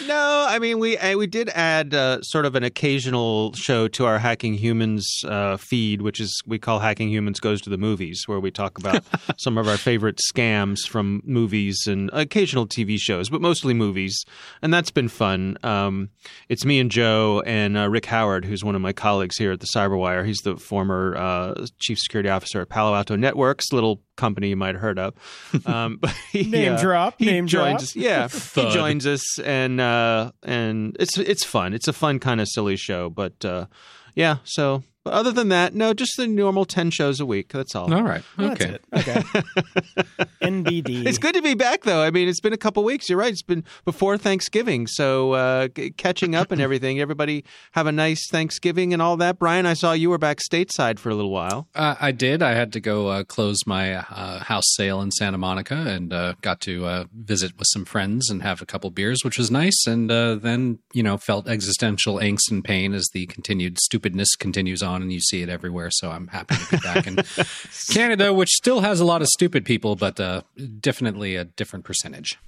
no, I mean we we did add uh, sort of an occasional show to our Hacking Humans uh, feed, which is we call Hacking Humans Goes to the Movies, where we talk about some of our favorite scams from movies and occasional TV shows, but mostly movies, and that's been fun. Um, it's me and Joe and uh, Rick Howard, who's one of my colleagues here at the Cyberwire. He's the former uh, chief security officer at Palo Alto Networks, little company you might have heard of. Um, but he, name uh, drop. He name joins. Drop. Yeah, he joins us, and uh, and it's it's fun. It's a fun kind of silly show, but uh, yeah. So but other than that, no, just the normal 10 shows a week. That's all. All right. Okay. Okay. NBD. It's good to be back, though. I mean, it's been a couple weeks. You're right. It's been before Thanksgiving. So uh, g- catching up and everything. Everybody have a nice Thanksgiving and all that. Brian, I saw you were back stateside for a little while. Uh, I did. I had to go uh, close my uh, house sale in Santa Monica and uh, got to uh, visit with some friends and have a couple beers, which was nice. And then, you know, felt existential angst and pain as the continued stupidness continues on on and you see it everywhere. So I'm happy to be back in Canada, which still has a lot of stupid people, but uh, definitely a different percentage.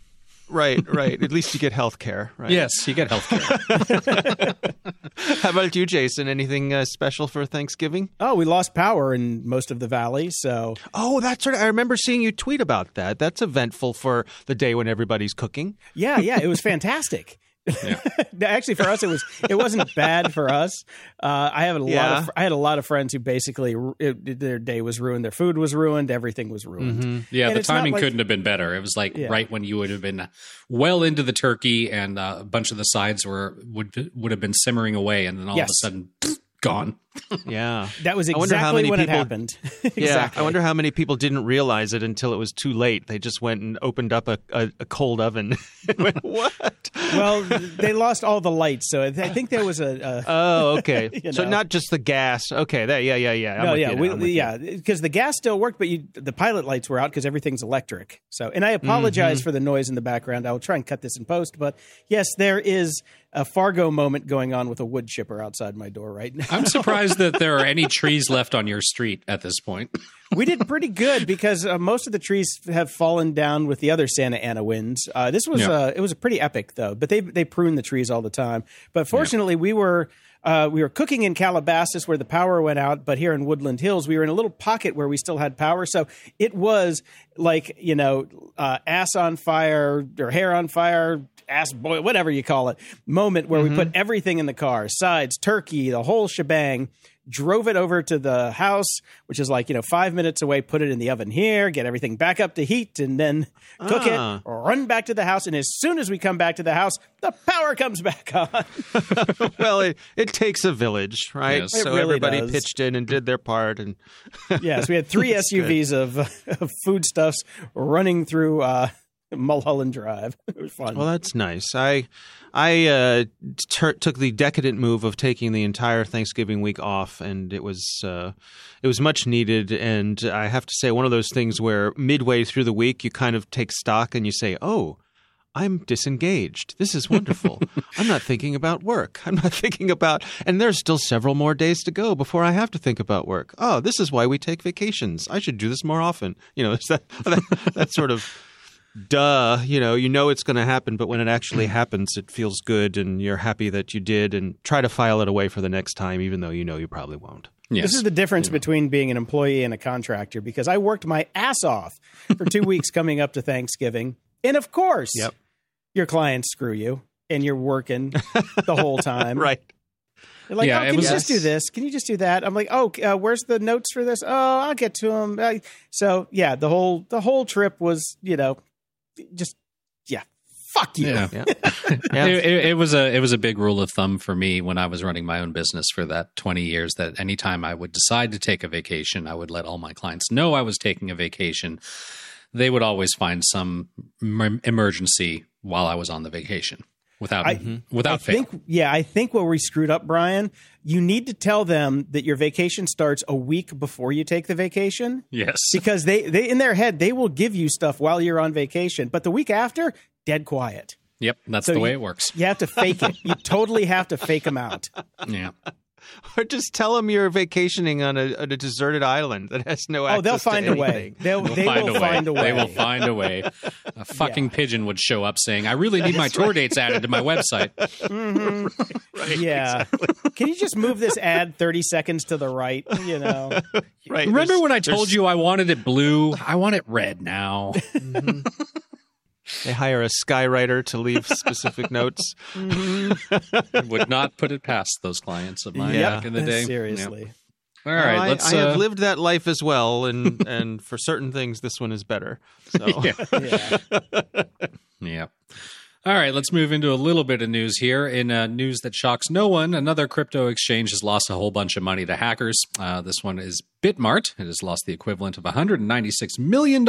Right, right. At least you get health care, right? Yes, you get health care. How about you, Jason? Anything uh, special for Thanksgiving? Oh, we lost power in most of the valley, so. Oh, that's right. I remember seeing you tweet about that. That's eventful for the day when everybody's cooking. Yeah, yeah. It was fantastic No, Actually, for us, it was it wasn't bad for us. Uh, I have a lot of I had a lot of friends who basically it, their day was ruined, their food was ruined, everything was ruined. Yeah, And the timing like- couldn't have been better. It was like Yeah. right when you would have been well into the turkey, and uh, a bunch of the sides were would would have been simmering away, and then all Yes. of a sudden, gone. Yeah. That was I wonder how exactly many when it people- happened. Yeah, exactly. I wonder how many people didn't realize it until it was too late. They just went and opened up a, a, a cold oven. and went, what? well, they lost all the lights, so I th- I think there was a. a Oh, okay. You So not just the gas. Okay, there. Yeah, yeah, yeah. I'm no, with yeah, you we, I'm with you. yeah, because the gas still worked, but you, the pilot lights were out because everything's electric. So, and I apologize Mm-hmm. for the noise in the background. I will try and cut this in post, but yes, there is a Fargo moment going on with a wood chipper outside my door right now. I'm surprised that there are any trees left on your street at this point. we did pretty good because uh, most of the trees have fallen down with the other Santa Ana winds. Uh, this was Yeah. uh, it was a pretty epic though, but they they prune the trees all the time. But fortunately, we were. Uh, we were cooking in Calabasas where the power went out, but here in Woodland Hills, we were in a little pocket where we still had power. So it was like, you know, uh, ass on fire or hair on fire, ass boy, whatever you call it, moment where we put everything in the car sides, turkey, the whole shebang drove it over to the house, which is like, you know, five minutes away, put it in the oven here, get everything back up to heat, and then cook Ah. it, run back to the house. And as soon as we come back to the house, the power comes back on. well, it, it takes a village, right? Yes. So really everybody does. pitched in and did their part, and yes, we had three SUVs of, of foodstuffs running through uh, Mulholland Drive. It was fun. well, that's nice. I I uh, tur took the decadent move of taking the entire Thanksgiving week off, and it was uh, it was much needed. And I have to say, one of those things where midway through the week you kind of take stock and you say, "Oh." I'm disengaged. This is wonderful. I'm not thinking about work. I'm not thinking about, and there's still several more days to go before I have to think about work. Oh, this is why we take vacations. I should do this more often. You know, that that, that sort of duh. You know, you know it's going to happen, but when it actually happens, it feels good, and you're happy that you did, and try to file it away for the next time, even though you know you probably won't. Yes. This is the difference between being an employee and a contractor because I worked my ass off for two weeks coming up to Thanksgiving. And of course, Yep. your clients screw you and you're working the whole time. Right. They're like, Yeah, oh, can was- you just do this? Can you just do that? I'm like, oh, uh, where's the notes for this? Oh, I'll get to them. Uh, so yeah, the whole the whole trip was, you know, just yeah, fuck you. Yeah. Yeah. Yeah. It, it, it was a it was a big rule of thumb for me when I was running my own business for that 20 years that anytime I would decide to take a vacation, I would let all my clients know I was taking a vacation. They would always find some emergency while I was on the vacation without I- without I fail. think, yeah, I think where we screwed up, Brian, you need to tell them that your vacation starts a week before you take the vacation yes. because they, they in their head they will give you stuff while you're on vacation, but the week after, dead quiet. Yep, that's So the way you- it works. You have to fake it. You totally have to fake them out. Yeah. Or just tell them you're vacationing on a, on a deserted island that has no access Oh, they'll find to a way. They'll, They'll they find will a way. find a way. They will find a way. A fucking pigeon would show up saying, "I really need my tour dates added to my website." mm-hmm yeah. Can you just move this ad 30 seconds to the right? You know, Right. Remember There's- when I told there's- you I wanted it blue? I want it red now. They hire a skywriter to leave specific notes? I would not put it past those clients of mine Yeah. back in the day. seriously. Yeah. All right, Well, I, let's. I have uh, lived that life as well, and and for certain things, this one is better. So Yeah. Yeah. All right, let's move into a little bit of news here. In uh, news that shocks no one, another crypto exchange has lost a whole bunch of money to hackers. Uh, this one is Bitmart. It has lost the equivalent of $196 million.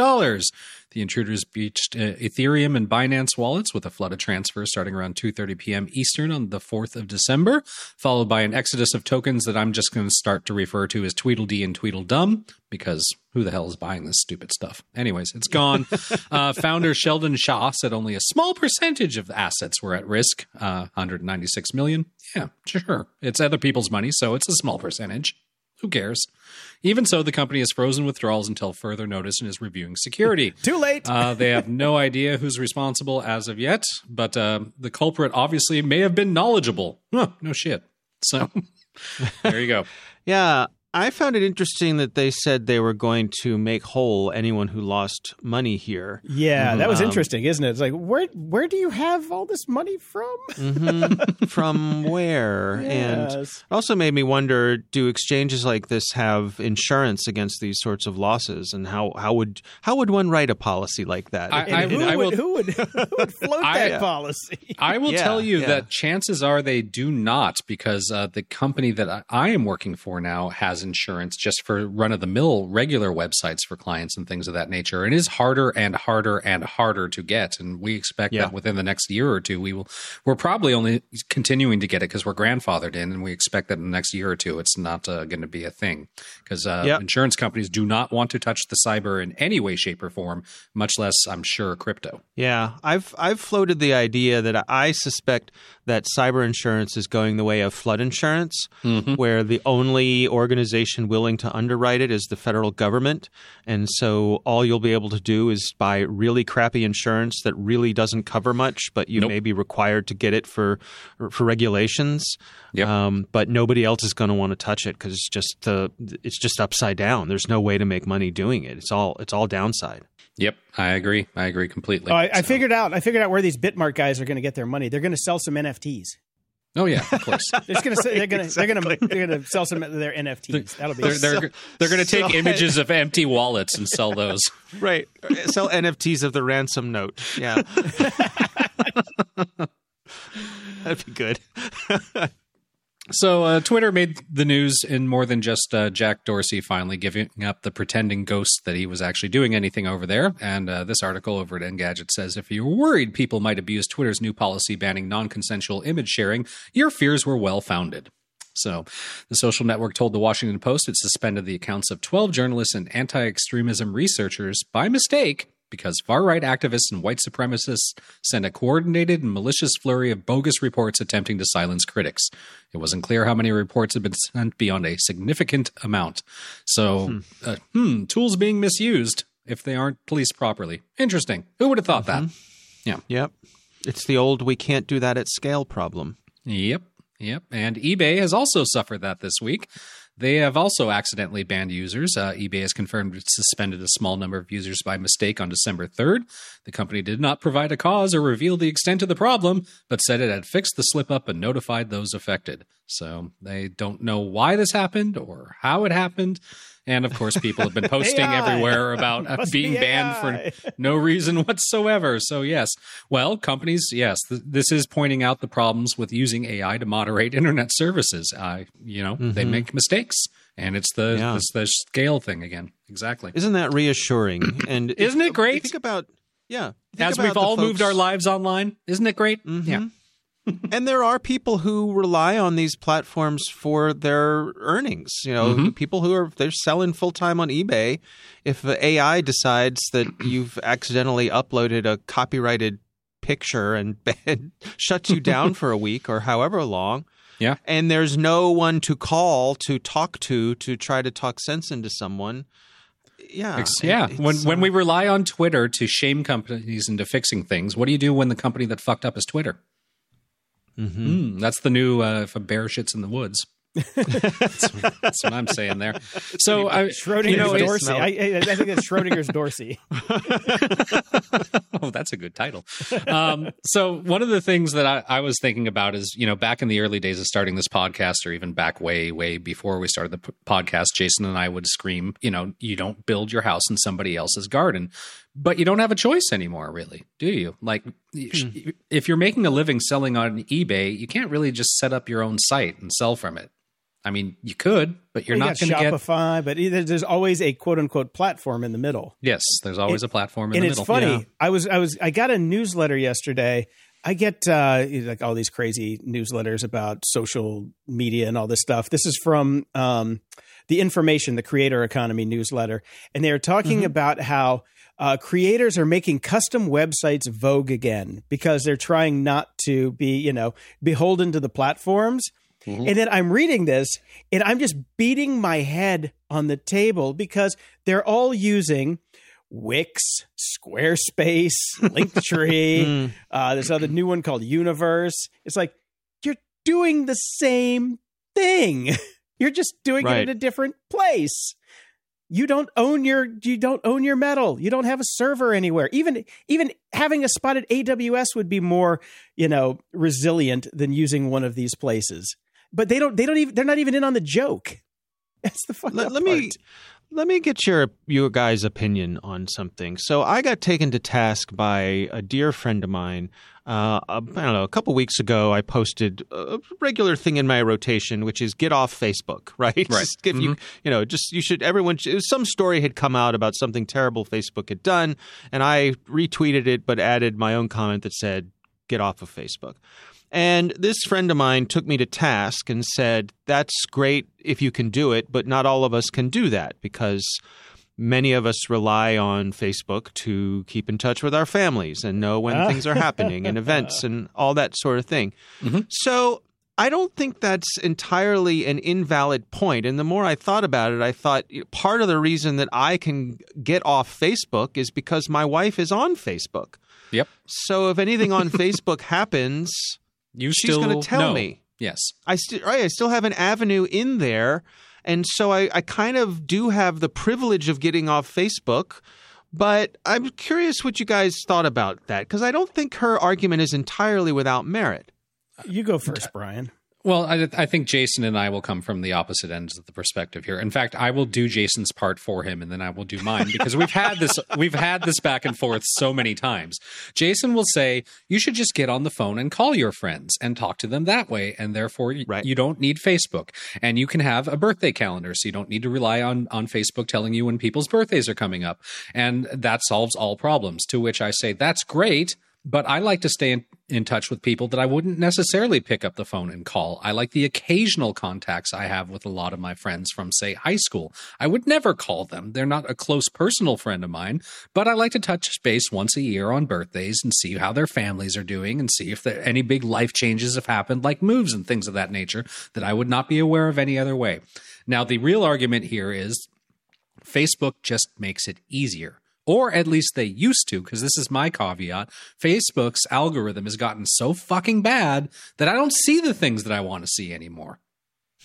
The intruders breached uh, Ethereum and Binance wallets with a flood of transfers starting around 2.30 p.m. Eastern on the 4th of December, followed by an exodus of tokens that I'm just going to start to refer to as Tweedledee and Tweedledum because who the hell is buying this stupid stuff? Anyways, it's gone. uh, founder Sheldon Xia said only a small percentage of the assets were at risk. Uh, 196 million. Yeah, sure. It's other people's money, so it's a small percentage. Who cares? Even so, the company has frozen withdrawals until further notice and is reviewing security. Too late. Uh, they have no idea who's responsible as of yet, but uh, the culprit obviously may have been knowledgeable. Huh, no shit. So there you go. yeah, I found it interesting that they said they were going to make whole anyone who lost money here. Yeah, that was Um, interesting, isn't it? It's like where where do you have all this money from? Mhm. From where? And it also made me wonder: Do exchanges like this have insurance against these sorts of losses? And how how would how would one write a policy like that? I- And I- who, I would, will- who would who would float I- that policy? I will Yeah, tell you yeah. that chances are they do not because uh, the company that I- I am working for now has insurance just for run of the mill regular websites for clients and things of that nature. It is harder and harder and harder to get, and we expect Yeah. that within the next year or two we will. We're probably only continuing to get it because we're grandfathered in, and we expect that in the next year or two it's not uh, going to be a thing because uh, Yep. insurance companies do not want to touch the cyber in any way, shape, or form, much less, I'm sure, crypto. Yeah, I've I've floated the idea that I suspect that cyber insurance is going the way of flood insurance, where the only organization willing to underwrite it is the federal government, and so all you'll be able to do is buy really crappy insurance that really doesn't cover much, but you Nope. may be required to get it for for regulations. Yep. Um, but nobody else is going to want to touch it because it's just the it's just upside down. There's no way to make money doing it. It's all it's all downside. Yep, I agree. I agree completely. Oh, I, I figured out. I figured out where these Bitmart guys are going to get their money. They're going to sell some NFTs. Oh yeah, of course. They're just going to they're going to they're going to they're going to sell some of their NFTs. That'll be they're they're, they're going to take so- images of empty wallets and sell those. Right. Sell NFTs of the ransom note. Yeah. That'd be good. So uh, Twitter made the news in more than just uh, Jack Dorsey finally giving up the pretending ghost that he was actually doing anything over there. And uh, this article over at Engadget says if you're worried people might abuse Twitter's new policy banning non-consensual image sharing, your fears were well founded. So, the social network told the Washington Post it suspended the accounts of 12 journalists and anti extremism researchers by mistake because far right activists and white supremacists sent a coordinated and malicious flurry of bogus reports attempting to silence critics. It wasn't clear how many reports had been sent beyond a significant amount. So, uh, hmm, tools being misused if they aren't policed properly. Interesting. Who would have thought that? Yeah. Yep. It's the old we can't do that at scale problem. Yep. Yep. And eBay has also suffered that this week. They have also accidentally banned users. Uh, eBay has confirmed it suspended a small number of users by mistake on December 3rd. The company did not provide a cause or reveal the extent of the problem, but said it had fixed the slip up and notified those affected. So they don't know why this happened or how it happened. And of course, people have been posting everywhere about Must being be banned for no reason whatsoever. So, yes. Well, companies, yes, th- this is pointing out the problems with using AI to moderate internet services. Uh, you know, they make mistakes, and it's the, Yeah. it's the scale thing again. Exactly. Isn't that reassuring? And Isn't it great? Think about yeah. think As about we've the all moved our lives online, isn't it great? Yeah. and there are people who rely on these platforms for their earnings. You know, Mm-hmm. people who are they're selling full time on eBay. If AI decides that you've accidentally uploaded a copyrighted picture and, and shuts you down for a week or however long, Yeah. and there's no one to call to talk to to try to talk sense into someone. Yeah, yeah. When when uh, we rely on Twitter to shame companies into fixing things, what do you do when the company that fucked up is Twitter? Mm, that's the new uh, if a bear shits in the woods. that's, that's what I'm saying there. So I, Schrodinger's you know, Dorsey. I, I, I think that's Schrodinger's Dorsey. oh, that's a good title. Um, so one of the things that I, I was thinking about is, you know, back in the early days of starting this podcast, or even back way, way before we started the p- podcast, Jason and I would scream, you know, you don't build your house in somebody else's garden, but you don't have a choice anymore, really, do you? Like, sh- if you're making a living selling on eBay, you can't really just set up your own site and sell from it. I mean, you could, but you're you not going to get. Shopify, but either, there's always a quote unquote platform in the middle. Yes, there's always a platform in the middle. and the it's middle. funny. Yeah. I was I was I got a newsletter yesterday. I get uh, like all these crazy newsletters about social media and all this stuff. This is from um, the Information, the Creator Economy newsletter, and they are talking about how uh, creators are making custom websites vogue again because they're trying not to be, you know, beholden to the platforms. And then I'm reading this and I'm just beating my head on the table because they're all using Wix, Squarespace, Linktree, uh, this other new one called Universe. It's like you're doing the same thing. You're just doing it in a different place. You don't own your you don't own your metal. You don't have a server anywhere. Even even having a spot at AWS would be more, you know, resilient than using one of these places. But they don't they don't even they're not even in on the joke. That's the fucked let, let me. Let me get your you guys' opinion on something. So I got taken to task by a dear friend of mine. Uh, I don't know. A couple weeks ago, I posted a regular thing in my rotation, which is get off Facebook. Right. Right. Just if you you know just you should everyone. was Some story had come out about something terrible Facebook had done, and I retweeted it, but added my own comment that said get off of Facebook. And this friend of mine took me to task and said, That's great if you can do it, but not all of us can do that because many of us rely on Facebook to keep in touch with our families and know when ah. things are happening and events and all that sort of thing. Mm-hmm. So I don't think that's entirely an invalid point. And the more I thought about it, I thought part of the reason that I can get off Facebook is because my wife is on Facebook. Yep. So if anything on Facebook happens, You She's still gonna tell know. me. Yes. I still right, I still have an avenue in there, and so I, I kind of do have the privilege of getting off Facebook. But I'm curious what you guys thought about that because I don't think her argument is entirely without merit. You go first, Brian. Well, I, I think Jason and I will come from the opposite ends of the perspective here. In fact, I will do Jason's part for him, and then I will do mine because we've had this we've had this back and forth so many times. Jason will say you should just get on the phone and call your friends and talk to them that way, and therefore Right. you don't need Facebook, and you can have a birthday calendar, so you don't need to rely on on Facebook telling you when people's birthdays are coming up, and that solves all problems. To which I say that's great. But I like to stay in, in touch with people that I wouldn't necessarily pick up the phone and call. I like the occasional contacts I have with a lot of my friends from, say, high school. I would never call them. They're not a close personal friend of mine, but I like to touch base once a year on birthdays and see how their families are doing and see if there any big life changes have happened, like moves and things of that nature, that I would not be aware of any other way. Now, the real argument here is Facebook just makes it easier. Or at least they used to, because this is my caveat. Facebook's algorithm has gotten so fucking bad that I don't see the things that I want to see anymore.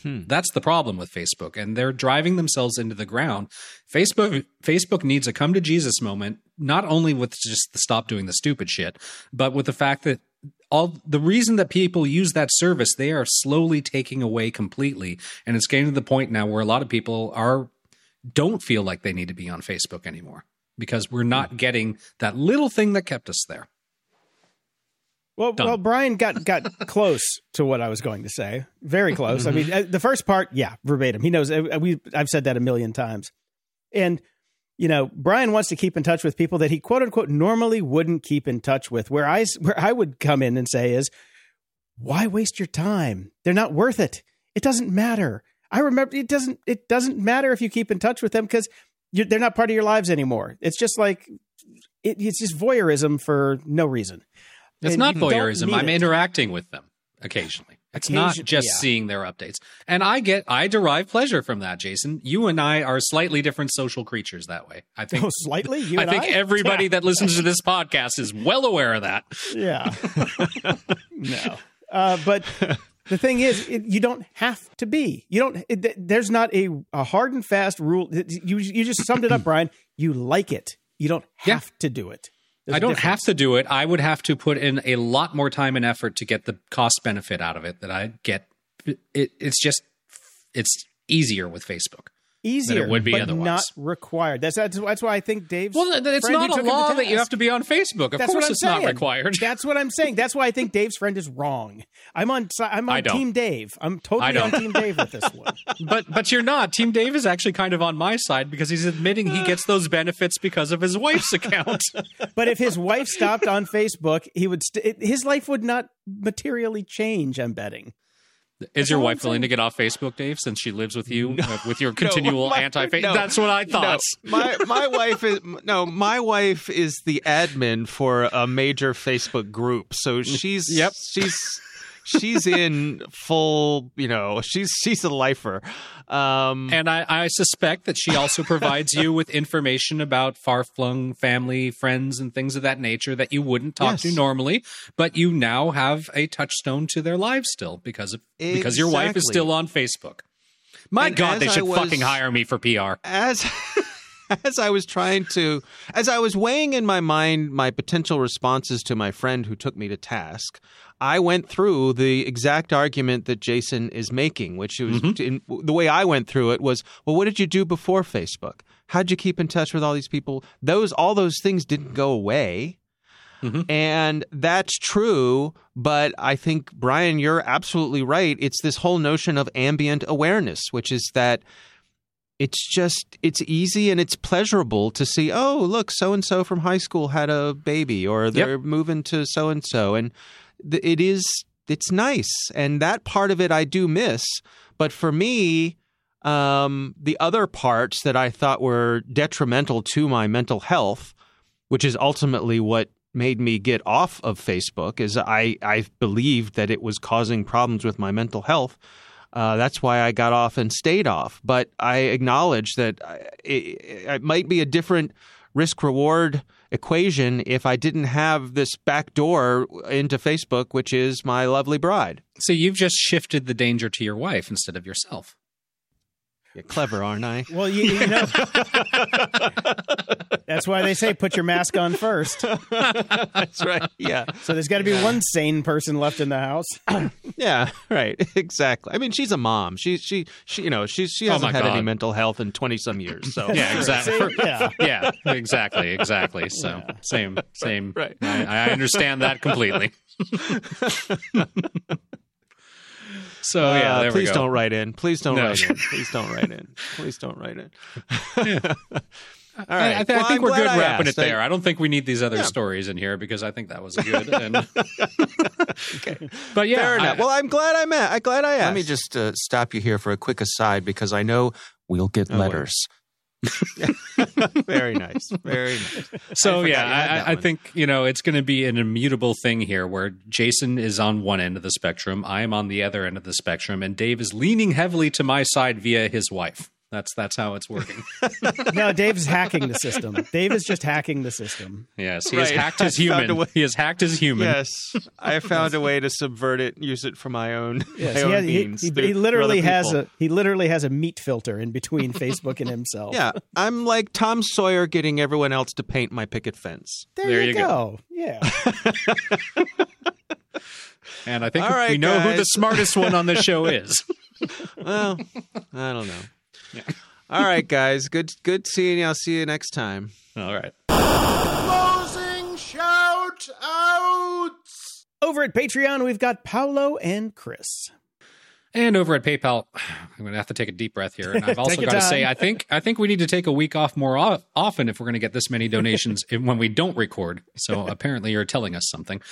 Hmm. That's the problem with Facebook, and they're driving themselves into the ground. Facebook Facebook needs a come to Jesus moment, not only with just the stop doing the stupid shit, but with the fact that all the reason that people use that service, they are slowly taking away completely, and it's getting to the point now where a lot of people are don't feel like they need to be on Facebook anymore because we're not getting that little thing that kept us there. Well, Done. well, Brian got got close to what I was going to say. Very close. I mean, uh, the first part, yeah, verbatim. He knows. uh, We I've said that a million times, and you know, Brian wants to keep in touch with people that he quote unquote normally wouldn't keep in touch with. Where I where I would come in and say is, why waste your time? They're not worth it. It doesn't matter. I remember it doesn't. It doesn't matter if you keep in touch with them because they're not part of your lives anymore. It's just like it, it's just voyeurism for no reason. It's And not voyeurism. I'm it. interacting with them occasionally. It's not just yeah. seeing their updates. And I get I derive pleasure from that, Jason. You and I are slightly different social creatures that way. I think Oh, slightly. You I think I? everybody that listens to this podcast is well aware of that. Yeah. no. Uh, but the thing is, it, you don't have to be. You don't. It, there's not a, a hard and fast rule. You you just summed it up, Brian. You like it. You don't Yeah. have to do it. There's I don't have to do it. I would have to put in a lot more time and effort to get the cost benefit out of it that I get. It, it's just it's easier with Facebook. Easier would be but otherwise. not required. That's that's, that's why I think Dave's. Well, it's not a took him to law that you have to be on Facebook. Of That's course, it's not required. That's what I'm saying. That's why I think Dave's friend is wrong. I'm on. I'm on. Team Dave. I'm totally on. Team Dave with this one. but but you're not. Team Dave is actually kind of on my side because he's admitting he gets those benefits because of his wife's account. But if his wife stopped on Facebook, he would. St- his life would not materially change. I'm betting. Is your wife willing to get off Facebook, Dave, since she lives with you uh, with your continual my- anti no, That's what I thought. No, my my wife is no, my wife is the admin for a major Facebook group. So she's Yep. she's she's in full, you know, she's she's a lifer. Um And I, I suspect that she also provides you with information about far flung family, friends, and things of that nature that you wouldn't talk to normally, but you now have a touchstone to their lives still because of because your wife is still on Facebook. My And God, they should was- fucking hire me for PR. as as I was trying to as I was weighing in my mind my potential responses to my friend who took me to task, I went through the exact argument that Jason is making, which was mm-hmm. in, the way I went through it was, well, what did you do before Facebook? How'd you keep in touch with all these people? Those all those things didn't go away. Mm-hmm. And that's true, but I think Brian, you're absolutely right. It's this whole notion of ambient awareness, which is that it's just it's easy and it's pleasurable to see oh look so and so from high school had a baby or they're moving to so and so and it is it's nice and that part of it I do miss but for me um, the other parts that I thought were detrimental to my mental health which is ultimately what made me get off of Facebook is I I believed that it was causing problems with my mental health uh, that's why I got off and stayed off. But I acknowledge that I- it, it might be a different risk reward equation if I didn't have this back door into Facebook, which is my lovely bride. So you've just shifted the danger to your wife instead of yourself. You're clever, aren't I? Well, you, you know, that's why they say put your mask on first. That's right. Yeah. So there's got to be one sane person left in the house. Yeah, right. Exactly. I mean, she's a mom. She, she, she you know, she, she Oh, hasn't my had any mental health in 20 some years. So, Yeah, exactly. yeah. yeah, exactly, exactly. So same, same. Right. I, I understand that completely. So yeah, Uh, there we please go. don't write in. Please don't No. write in. Please don't write in. Please don't write in. All I- right. I, th- Well, I think I'm we're glad good I wrapping asked. it there. I, don't think we need these other Yeah. stories in here because I think that was good. And, But yeah, Fair enough. Well, I'm glad I met. I'm glad I asked. Let me just uh, stop you here for a quick aside because I know we'll get Oh, boy. letters. Very nice. Very nice. So I yeah, you had that I, I think you know it's going to be an immutable thing here, where Jason is on one end of the spectrum, I am on the other end of the spectrum, and Dave is leaning heavily to my side via his wife. That's that's how it's working. No, Dave's hacking the system. Dave is just hacking the system. yes, he has hacked his I found a human. way- He has hacked his human. Yes, I found a way to subvert it, use it for my own, Yes, my he, own has, means. he, through- he literally has a he literally has a meat filter in between Facebook and himself. Yeah, I'm like Tom Sawyer getting everyone else to paint my picket fence. there, There you, you go. go. Yeah, And I think All right, we know who the smartest one on this show is. Well, I don't know. All right, guys. Good, good seeing you. I'll see you next time. All right. Closing shout outs. over at Patreon we've got Paolo and Chris. And over at PayPal, I'm going to have to take a deep breath here. And I've also got to say. I think I think we need to take a week off more o- often if we're going to get this many donations when we don't record. So apparently, you're telling us something.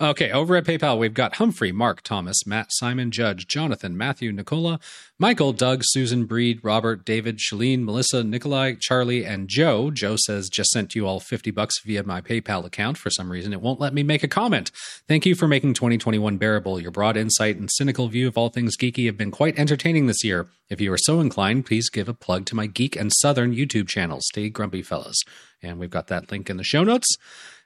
Okay, over at PayPal, we've got Humphrey, Mark, Thomas, Matt, Simon, Judge, Jonathan, Matthew, Nicola, Michael, Doug, Susan, Breed, Robert, David, Shalene, Melissa, Nikolai, Charlie, and Joe. Joe says just sent you all 50 bucks via my PayPal account. For some reason, it won't let me make a comment. Thank you for making 2021 bearable. Your broad insight and cynical view of all things geeky have been quite entertaining this year. If you are so inclined, please give a plug to my Geek and Southern YouTube channel. Stay grumpy, fellas. And we've got that link in the show notes.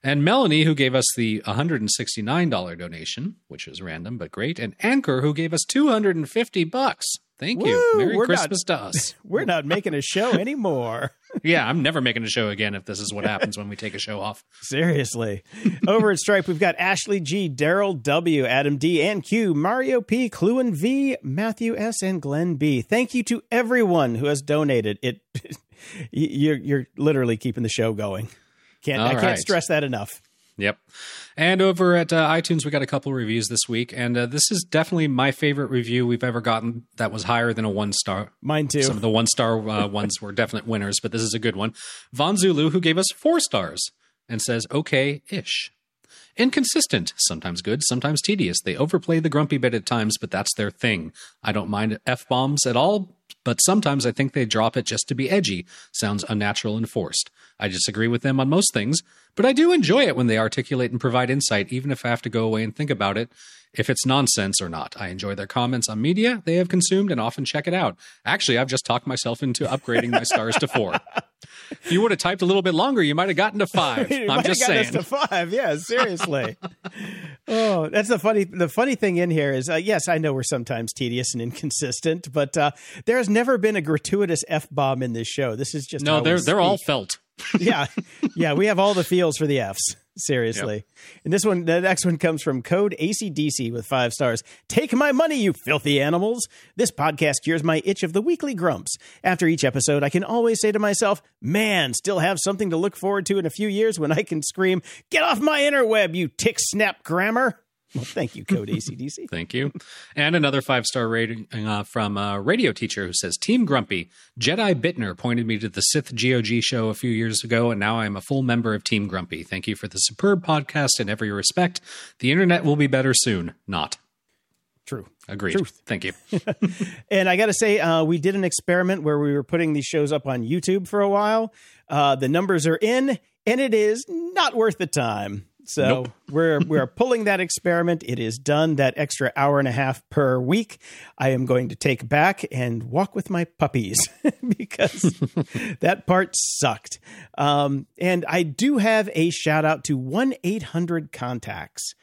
And Melanie, who gave us the $169 donation, which is random but great, and Anchor, who gave us 250 bucks. Thank you. Merry we're not- Christmas to us. We're not making a show anymore. yeah, I'm never making a show again if this is what happens when we take a show off. Seriously. Over at Stripe, we've got Ashley G, Daryl W, Adam D, and Q, Mario P, Cluin V, Matthew S, and Glenn B. Thank you to everyone who has donated. It you're you're literally keeping the show going. Can't I can't right. stress that enough. Yep. And over at uh, iTunes, we got a couple reviews this week, and uh, this is definitely my favorite review we've ever gotten that was higher than a one star. Mine too. Some of the one star uh, ones were definite winners, but this is a good one. Von Zulu, who gave us four stars and says, okay ish. Inconsistent, sometimes good, sometimes tedious. They overplay the grumpy bit at times, but that's their thing. I don't mind F bombs at all, but sometimes I think they drop it just to be edgy. Sounds unnatural and forced. I disagree with them on most things, but I do enjoy it when they articulate and provide insight, even if I have to go away and think about it, if it's nonsense or not. I enjoy their comments on media they have consumed and often check it out. Actually, I've just talked myself into upgrading my stars to four. If you would have typed a little bit longer, you might have gotten to five. I'm just saying. to five. Yeah, seriously. Oh, that's the funny. The funny thing in here is, uh, yes, I know we're sometimes tedious and inconsistent, but uh, there has never been a gratuitous f bomb in this show. This is just no, they're they're all felt. yeah, yeah. We have all the feels for the f's. Seriously, and this one, the next one comes from Code ACDC with five stars. Take my money, you filthy animals! This podcast cures my itch of the weekly grumps. After each episode, I can always say to myself, "Man, still have something to look forward to in a few years when I can scream, get off my interweb, you tick snap grammar!" Well, thank you, Code ACDC. Thank you. And another five star rating uh, from a radio teacher who says Team Grumpy. Jedi Bittner pointed me to the Sith GOG show a few years ago, and now I'm a full member of Team Grumpy. Thank you for the superb podcast in every respect. The internet will be better soon. Not. True. Agreed. Truth. Thank you. And I got to say, uh, we did an experiment where we were putting these shows up on YouTube for a while. Uh, the numbers are in, and it is not worth the time. So Nope. we're we're pulling that experiment. It is done. That extra hour and a half per week, I am going to take back and walk with my puppies because that part sucked. Um, and I do have a shout out to one eight hundred contacts.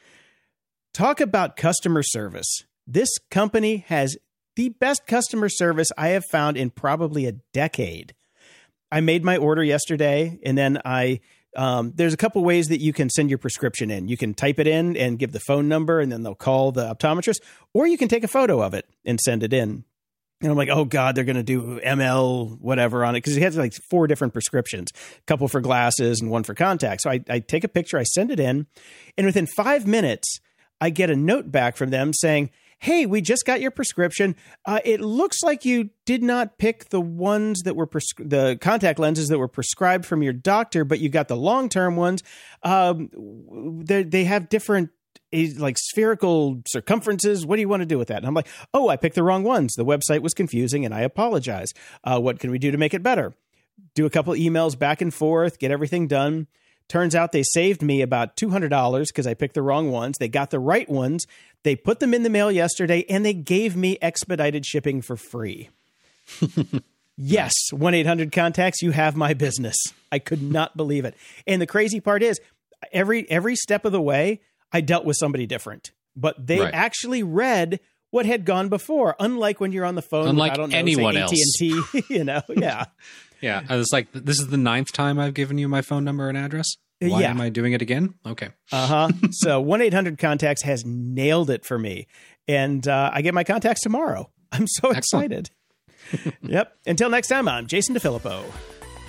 Talk about customer service. This company has the best customer service I have found in probably a decade. I made my order yesterday, and then I um, there's a couple ways that you can send your prescription in. You can type it in and give the phone number, and then they'll call the optometrist, or you can take a photo of it and send it in. And I'm like, oh God, they're going to do ML whatever on it because he has like four different prescriptions, a couple for glasses and one for contacts. So I, I take a picture, I send it in, and within five minutes, I get a note back from them saying, "Hey, we just got your prescription. Uh, it looks like you did not pick the ones that were pres- the contact lenses that were prescribed from your doctor, but you got the long term ones. Um, they have different." like spherical circumferences. What do you want to do with that? And I'm like, oh, I picked the wrong ones. The website was confusing, and I apologize. Uh, what can we do to make it better? Do a couple emails back and forth, get everything done. Turns out they saved me about $200 because I picked the wrong ones. They got the right ones. They put them in the mail yesterday and they gave me expedited shipping for free. yes, 1 800 contacts, you have my business. I could not believe it. And the crazy part is, every every step of the way, I dealt with somebody different, but they Right. actually read what had gone before. Unlike when you're on the phone, Unlike with, I don't know, anyone say else. AT&T, you know, yeah. Yeah. I was like, this is the ninth time I've given you my phone number and address. Why Yeah. am I doing it again? Okay. Uh huh. so one eight hundred contacts has nailed it for me, and uh, I get my contacts tomorrow. I'm so excited. yep. Until next time, I'm Jason DeFilippo.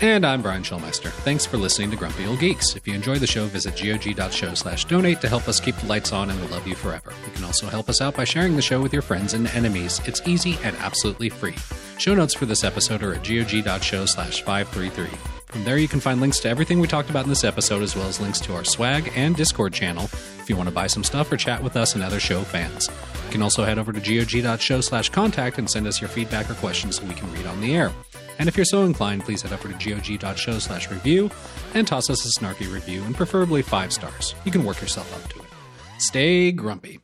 And I'm Brian Schulmeister. Thanks for listening to Grumpy Old Geeks. If you enjoy the show, visit gog.show slash donate to help us keep the lights on and we'll love you forever. You can also help us out by sharing the show with your friends and enemies. It's easy and absolutely free. Show notes for this episode are at gog.show slash 533. From there, you can find links to everything we talked about in this episode, as well as links to our swag and Discord channel if you want to buy some stuff or chat with us and other show fans. You can also head over to gog.show slash contact and send us your feedback or questions so we can read on the air. And if you're so inclined, please head over to gog.show slash review and toss us a snarky review and preferably five stars. You can work yourself up to it. Stay grumpy.